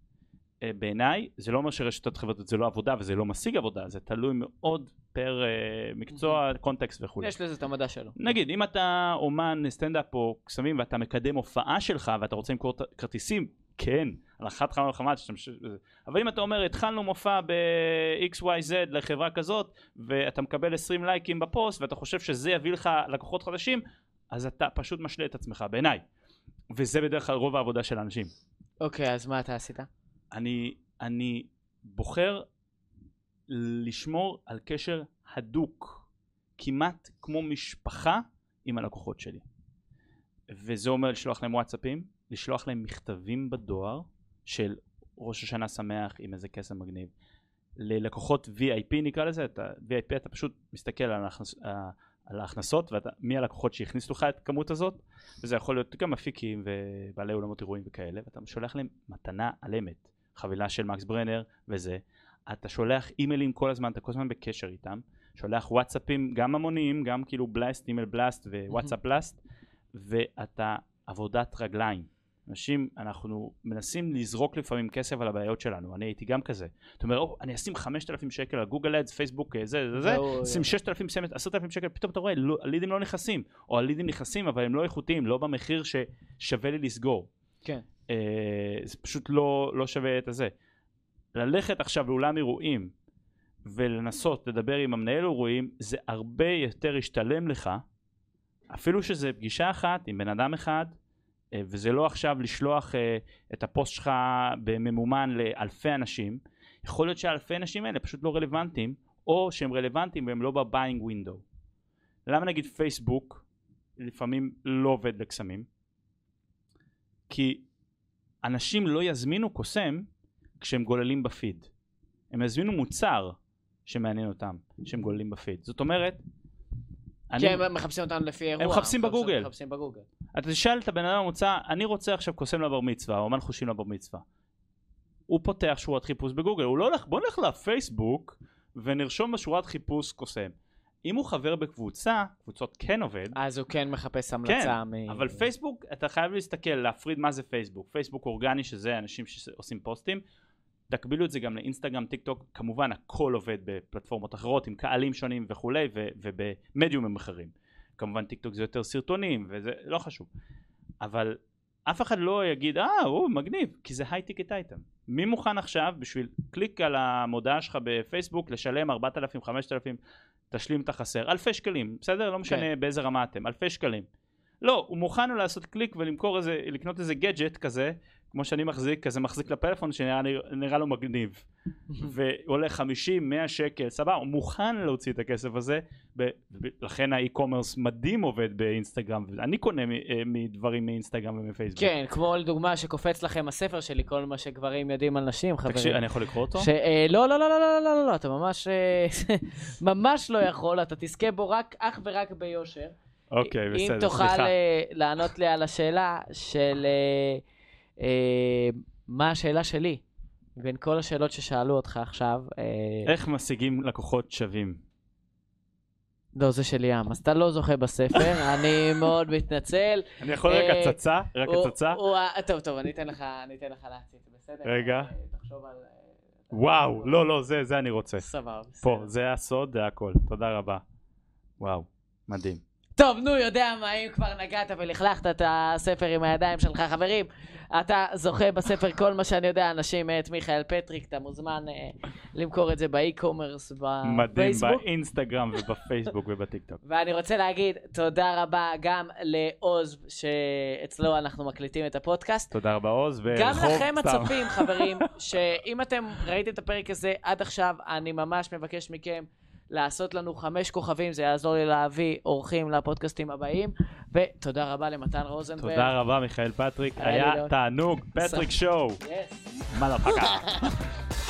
בעיניי, זה לא אומר שרשתות חברתיות זה לא עבודה וזה לא משיג עבודה, זה תלוי מאוד per אה, מקצוע, קונטקסט וכולי. יש לזה את המדע שלו. נגיד, אם אתה אומן סטנדאפ או קסמים ואתה מקדם הופעה שלך ואתה רוצה למכור כרטיסים, כן, על אחת כמה וכמה. אבל אם אתה אומר, התחלנו מופע ב-XYZ לחברה כזאת, ואתה מקבל 20 לייקים בפוסט, ואתה חושב שזה יביא לך לקוחות חדשים, אז אתה פשוט משלה את עצמך, בעיניי. וזה בדרך כלל רוב העבודה של האנשים. אוקיי, אז מה אתה עשית? אני, אני בוחר לשמור על קשר הדוק, כמעט כמו משפחה עם הלקוחות שלי. וזה אומר לשלוח להם וואטסאפים, לשלוח להם מכתבים בדואר של ראש השנה שמח עם איזה קסם מגניב. ללקוחות VIP נקרא לזה, אתה, VIP אתה פשוט מסתכל על, ההכנס, אה, על ההכנסות ואתה, מי הלקוחות שהכניסו לך את הכמות הזאת וזה יכול להיות גם מפיקים ובעלי אולמות אירועים וכאלה ואתה שולח להם מתנה על אמת חבילה של מקס ברנר וזה. אתה שולח אימיילים כל הזמן אתה כל הזמן בקשר איתם. שולח וואטסאפים גם המוניים גם כאילו בלאסט אימייל בלאסט ווואטסאפ בלאסט ואתה עבודת רגליים. אנשים אנחנו מנסים לזרוק לפעמים כסף על הבעיות שלנו. אני הייתי גם כזה. אתה אומר "או, אני אשים 5,000 שקל על גוגל אדס פייסבוק אה, זה זה זה. והוא- שים 6,000 שים 10,000 שקל פתאום אתה רואה לא, הלידים לא נכנסים. או הלידים נכנסים אבל הם לא איכותיים לא במחיר ששווה לי לסגור. כן. אה, זה פשוט לא, לא שווה את הזה. ללכת עכשיו לאולם אירועים ולנסות לדבר עם המנהל אירועים זה הרבה יותר ישתלם לך אפילו שזה פגישה אחת עם בן אדם אחד אה, וזה לא עכשיו לשלוח אה, את הפוסט שלך בממומן לאלפי אנשים. יכול להיות שהאלפי אנשים האלה פשוט לא רלוונטיים או שהם רלוונטיים והם לא ב-buying window. למה נגיד פייסבוק לפעמים לא עובד לקסמים? כי אנשים לא יזמינו קוסם כשהם גוללים בפיד הם יזמינו מוצר שמעניין אותם שהם גוללים בפיד זאת אומרת אני- כי הם מחפשים אותנו לפי אירוע. מחפשים בגוגל. מחפשים בגוגל. אתה תשאל את הבן אדם המוצא, אני רוצה עכשיו קוסם לבר מצווה, או אומן חושים לבר מצווה. הוא פותח שורת חיפוש בגוגל, הוא לא הולך, בוא נלך לפייסבוק ונרשום בשורת חיפוש קוסם. אם הוא חבר בקבוצה, קבוצות כן עובד, אז הוא כן מחפש המלצה מ... אבל פייסבוק, אתה חייב להסתכל, להפריד מה זה פייסבוק. פייסבוק אורגני, שזה אנשים שעושים פוסטים. תקבילו את זה גם לאינסטגרם, טיק טוק, כמובן הכל עובד בפלטפורמות אחרות עם קהלים שונים וכולי ו- ובמדיומים אחרים. כמובן טיק טוק זה יותר סרטונים וזה לא חשוב. אבל אף אחד לא יגיד אה הוא מגניב כי זה high ticket item. מי מוכן עכשיו בשביל קליק על המודעה שלך בפייסבוק לשלם 4,000 5,000 תשלים את החסר אלפי שקלים בסדר לא משנה כן. באיזה רמה אתם אלפי שקלים. לא הוא מוכן לעשות קליק ולמכור איזה לקנות איזה גאדג'ט כזה כמו שאני מחזיק, כזה מחזיק לפלאפון שנראה לו מגניב. ועולה 50, 100 שקל, סבבה, הוא מוכן להוציא את הכסף הזה, לכן האי-קומרס מדהים עובד באינסטגרם, אני קונה אה, מדברים מאינסטגרם ומפייסבוק. כן, כמו לדוגמה שקופץ לכם הספר שלי, כל מה שגברים יודעים על נשים, חברים. תקשיב, אני יכול לקרוא אותו? אה, לא, לא, לא, לא, לא, לא, לא, לא, אתה ממש, אה, ממש לא יכול, אתה תזכה בו רק, אך ורק ביושר. אוקיי, בסדר, סליחה. אם תוכל לענות לי על השאלה של... אה, אה, מה השאלה שלי, בין כל השאלות ששאלו אותך עכשיו. אה, איך משיגים לקוחות שווים? לא, זה של ים, אז אתה לא זוכה בספר, אני מאוד מתנצל. אני יכול אה, רק הצצה? רק הצצה? טוב, טוב, אני אתן לך, להציץ, בסדר? רגע. אה, תחשוב על... אה, וואו לא לא זה אני רוצה סבבה. פה. זה הסוד זה הכל תודה רבה וואו מדהים טוב, נו, יודע מה, אם כבר נגעת ולכלכת את הספר עם הידיים שלך, חברים, אתה זוכה בספר כל מה שאני יודע, אנשים מאת מיכאל פטריק, אתה מוזמן אה, למכור את זה באי-commerce, מדהים בפייסבוק. באינסטגרם ובפייסבוק ובטיקטוק ואני רוצה להגיד תודה רבה גם לעוז, שאצלו אנחנו מקליטים את הפודקאסט. תודה רבה עוז גם ורחוב לכם סתם. הצופים, חברים, שאם אתם ראיתם את הפרק הזה עד עכשיו, אני ממש מבקש מכם לעשות לנו חמש כוכבים, זה יעזור לי להביא אורחים לפודקאסטים הבאים. ותודה רבה למתן רוזנברג. תודה רבה מיכאל פטריק היה מאוד. תענוג פטריק שואו. מה לא פגע